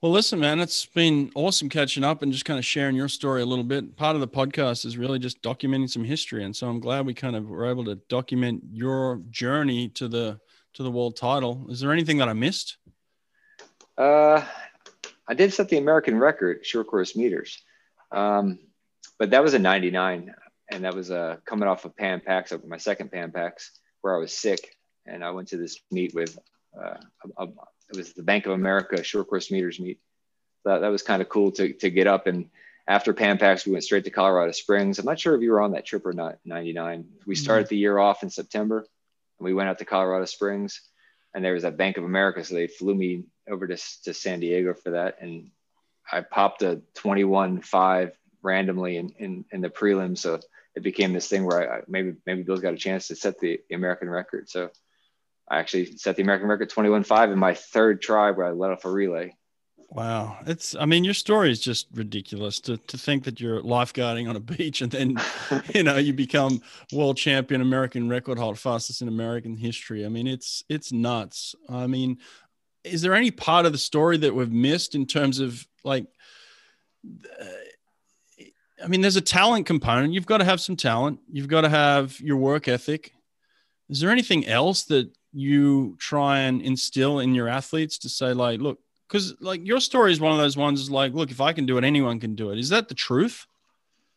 Well, listen, man, it's been awesome catching up and just kind of sharing your story a little bit. Part of the podcast is really just documenting some history, and so I'm glad we kind of were able to document your journey to the to the world title. Is there anything that I missed? Uh, I did set the American record short course meters, um, but that was a 99, and that was uh, coming off of Pan Pacs, my second Pan Pacs, where I was sick, and I went to this meet with uh, a, a, it was the Bank of America short course meters meet. That, that was kind of cool to, to get up and after Pan Pacs, we went straight to Colorado Springs. I'm not sure if you were on that trip or not. 99. We mm-hmm. started mm-hmm. the year off in September and we went out to Colorado Springs, and there was a Bank of America, so they flew me over to to San Diego for that, and I popped a 21-5 randomly in, in in the prelim, so it became this thing where I, maybe maybe Bill's got a chance to set the American record. So I actually set the American record 21-5 in my third try where I let off a relay. Wow. It's, I mean, your story is just ridiculous to, to think that you're lifeguarding on a beach and then, you know, you become world champion, American record holder, fastest in American history. I mean, it's, it's nuts. I mean, is there any part of the story that we've missed in terms of like uh, I mean, there's a talent component. You've got to have some talent. You've got to have your work ethic. Is there anything else that you try and instill in your athletes to say, like, look, because like your story is one of those ones is like, look, if I can do it, anyone can do it. Is that the truth?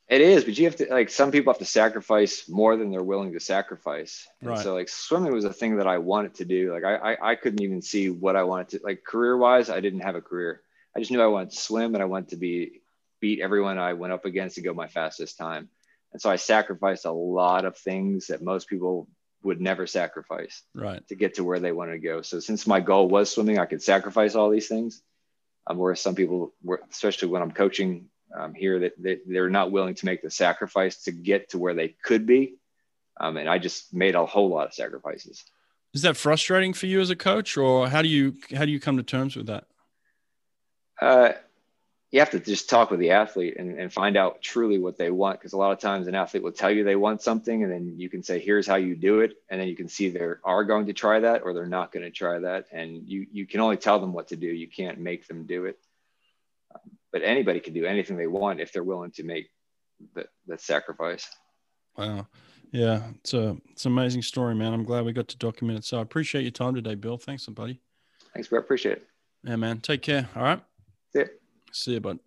It is, but you have to like some people have to sacrifice more than they're willing to sacrifice. And right. so like swimming was a thing that I wanted to do. Like I, I I couldn't even see what I wanted to like career wise. I didn't have a career. I just knew I wanted to swim and I wanted to be beat everyone I went up against to go my fastest time. And so I sacrificed a lot of things that most people would never sacrifice right to get to where they wanted to go. So since my goal was swimming, I could sacrifice all these things. Um, whereas some people, were, especially when I'm coaching um, here, that they, they're not willing to make the sacrifice to get to where they could be. Um, and I just made a whole lot of sacrifices. Is that frustrating for you as a coach, or how do you how do you come to terms with that? Uh, you have to just talk with the athlete and, and find out truly what they want because a lot of times an athlete will tell you they want something and then you can say here's how you do it and then you can see they are going to try that or they're not going to try that and you you can only tell them what to do. You can't make them do it. Um, but anybody can do anything they want if they're willing to make the, that sacrifice. Wow. Yeah it's a it's an amazing story man. I'm glad we got to document it. So i appreciate your time today bill. Thanks buddy. Thanks bro. Appreciate it. Yeah man. Take care. All right? See ya. See you, bud.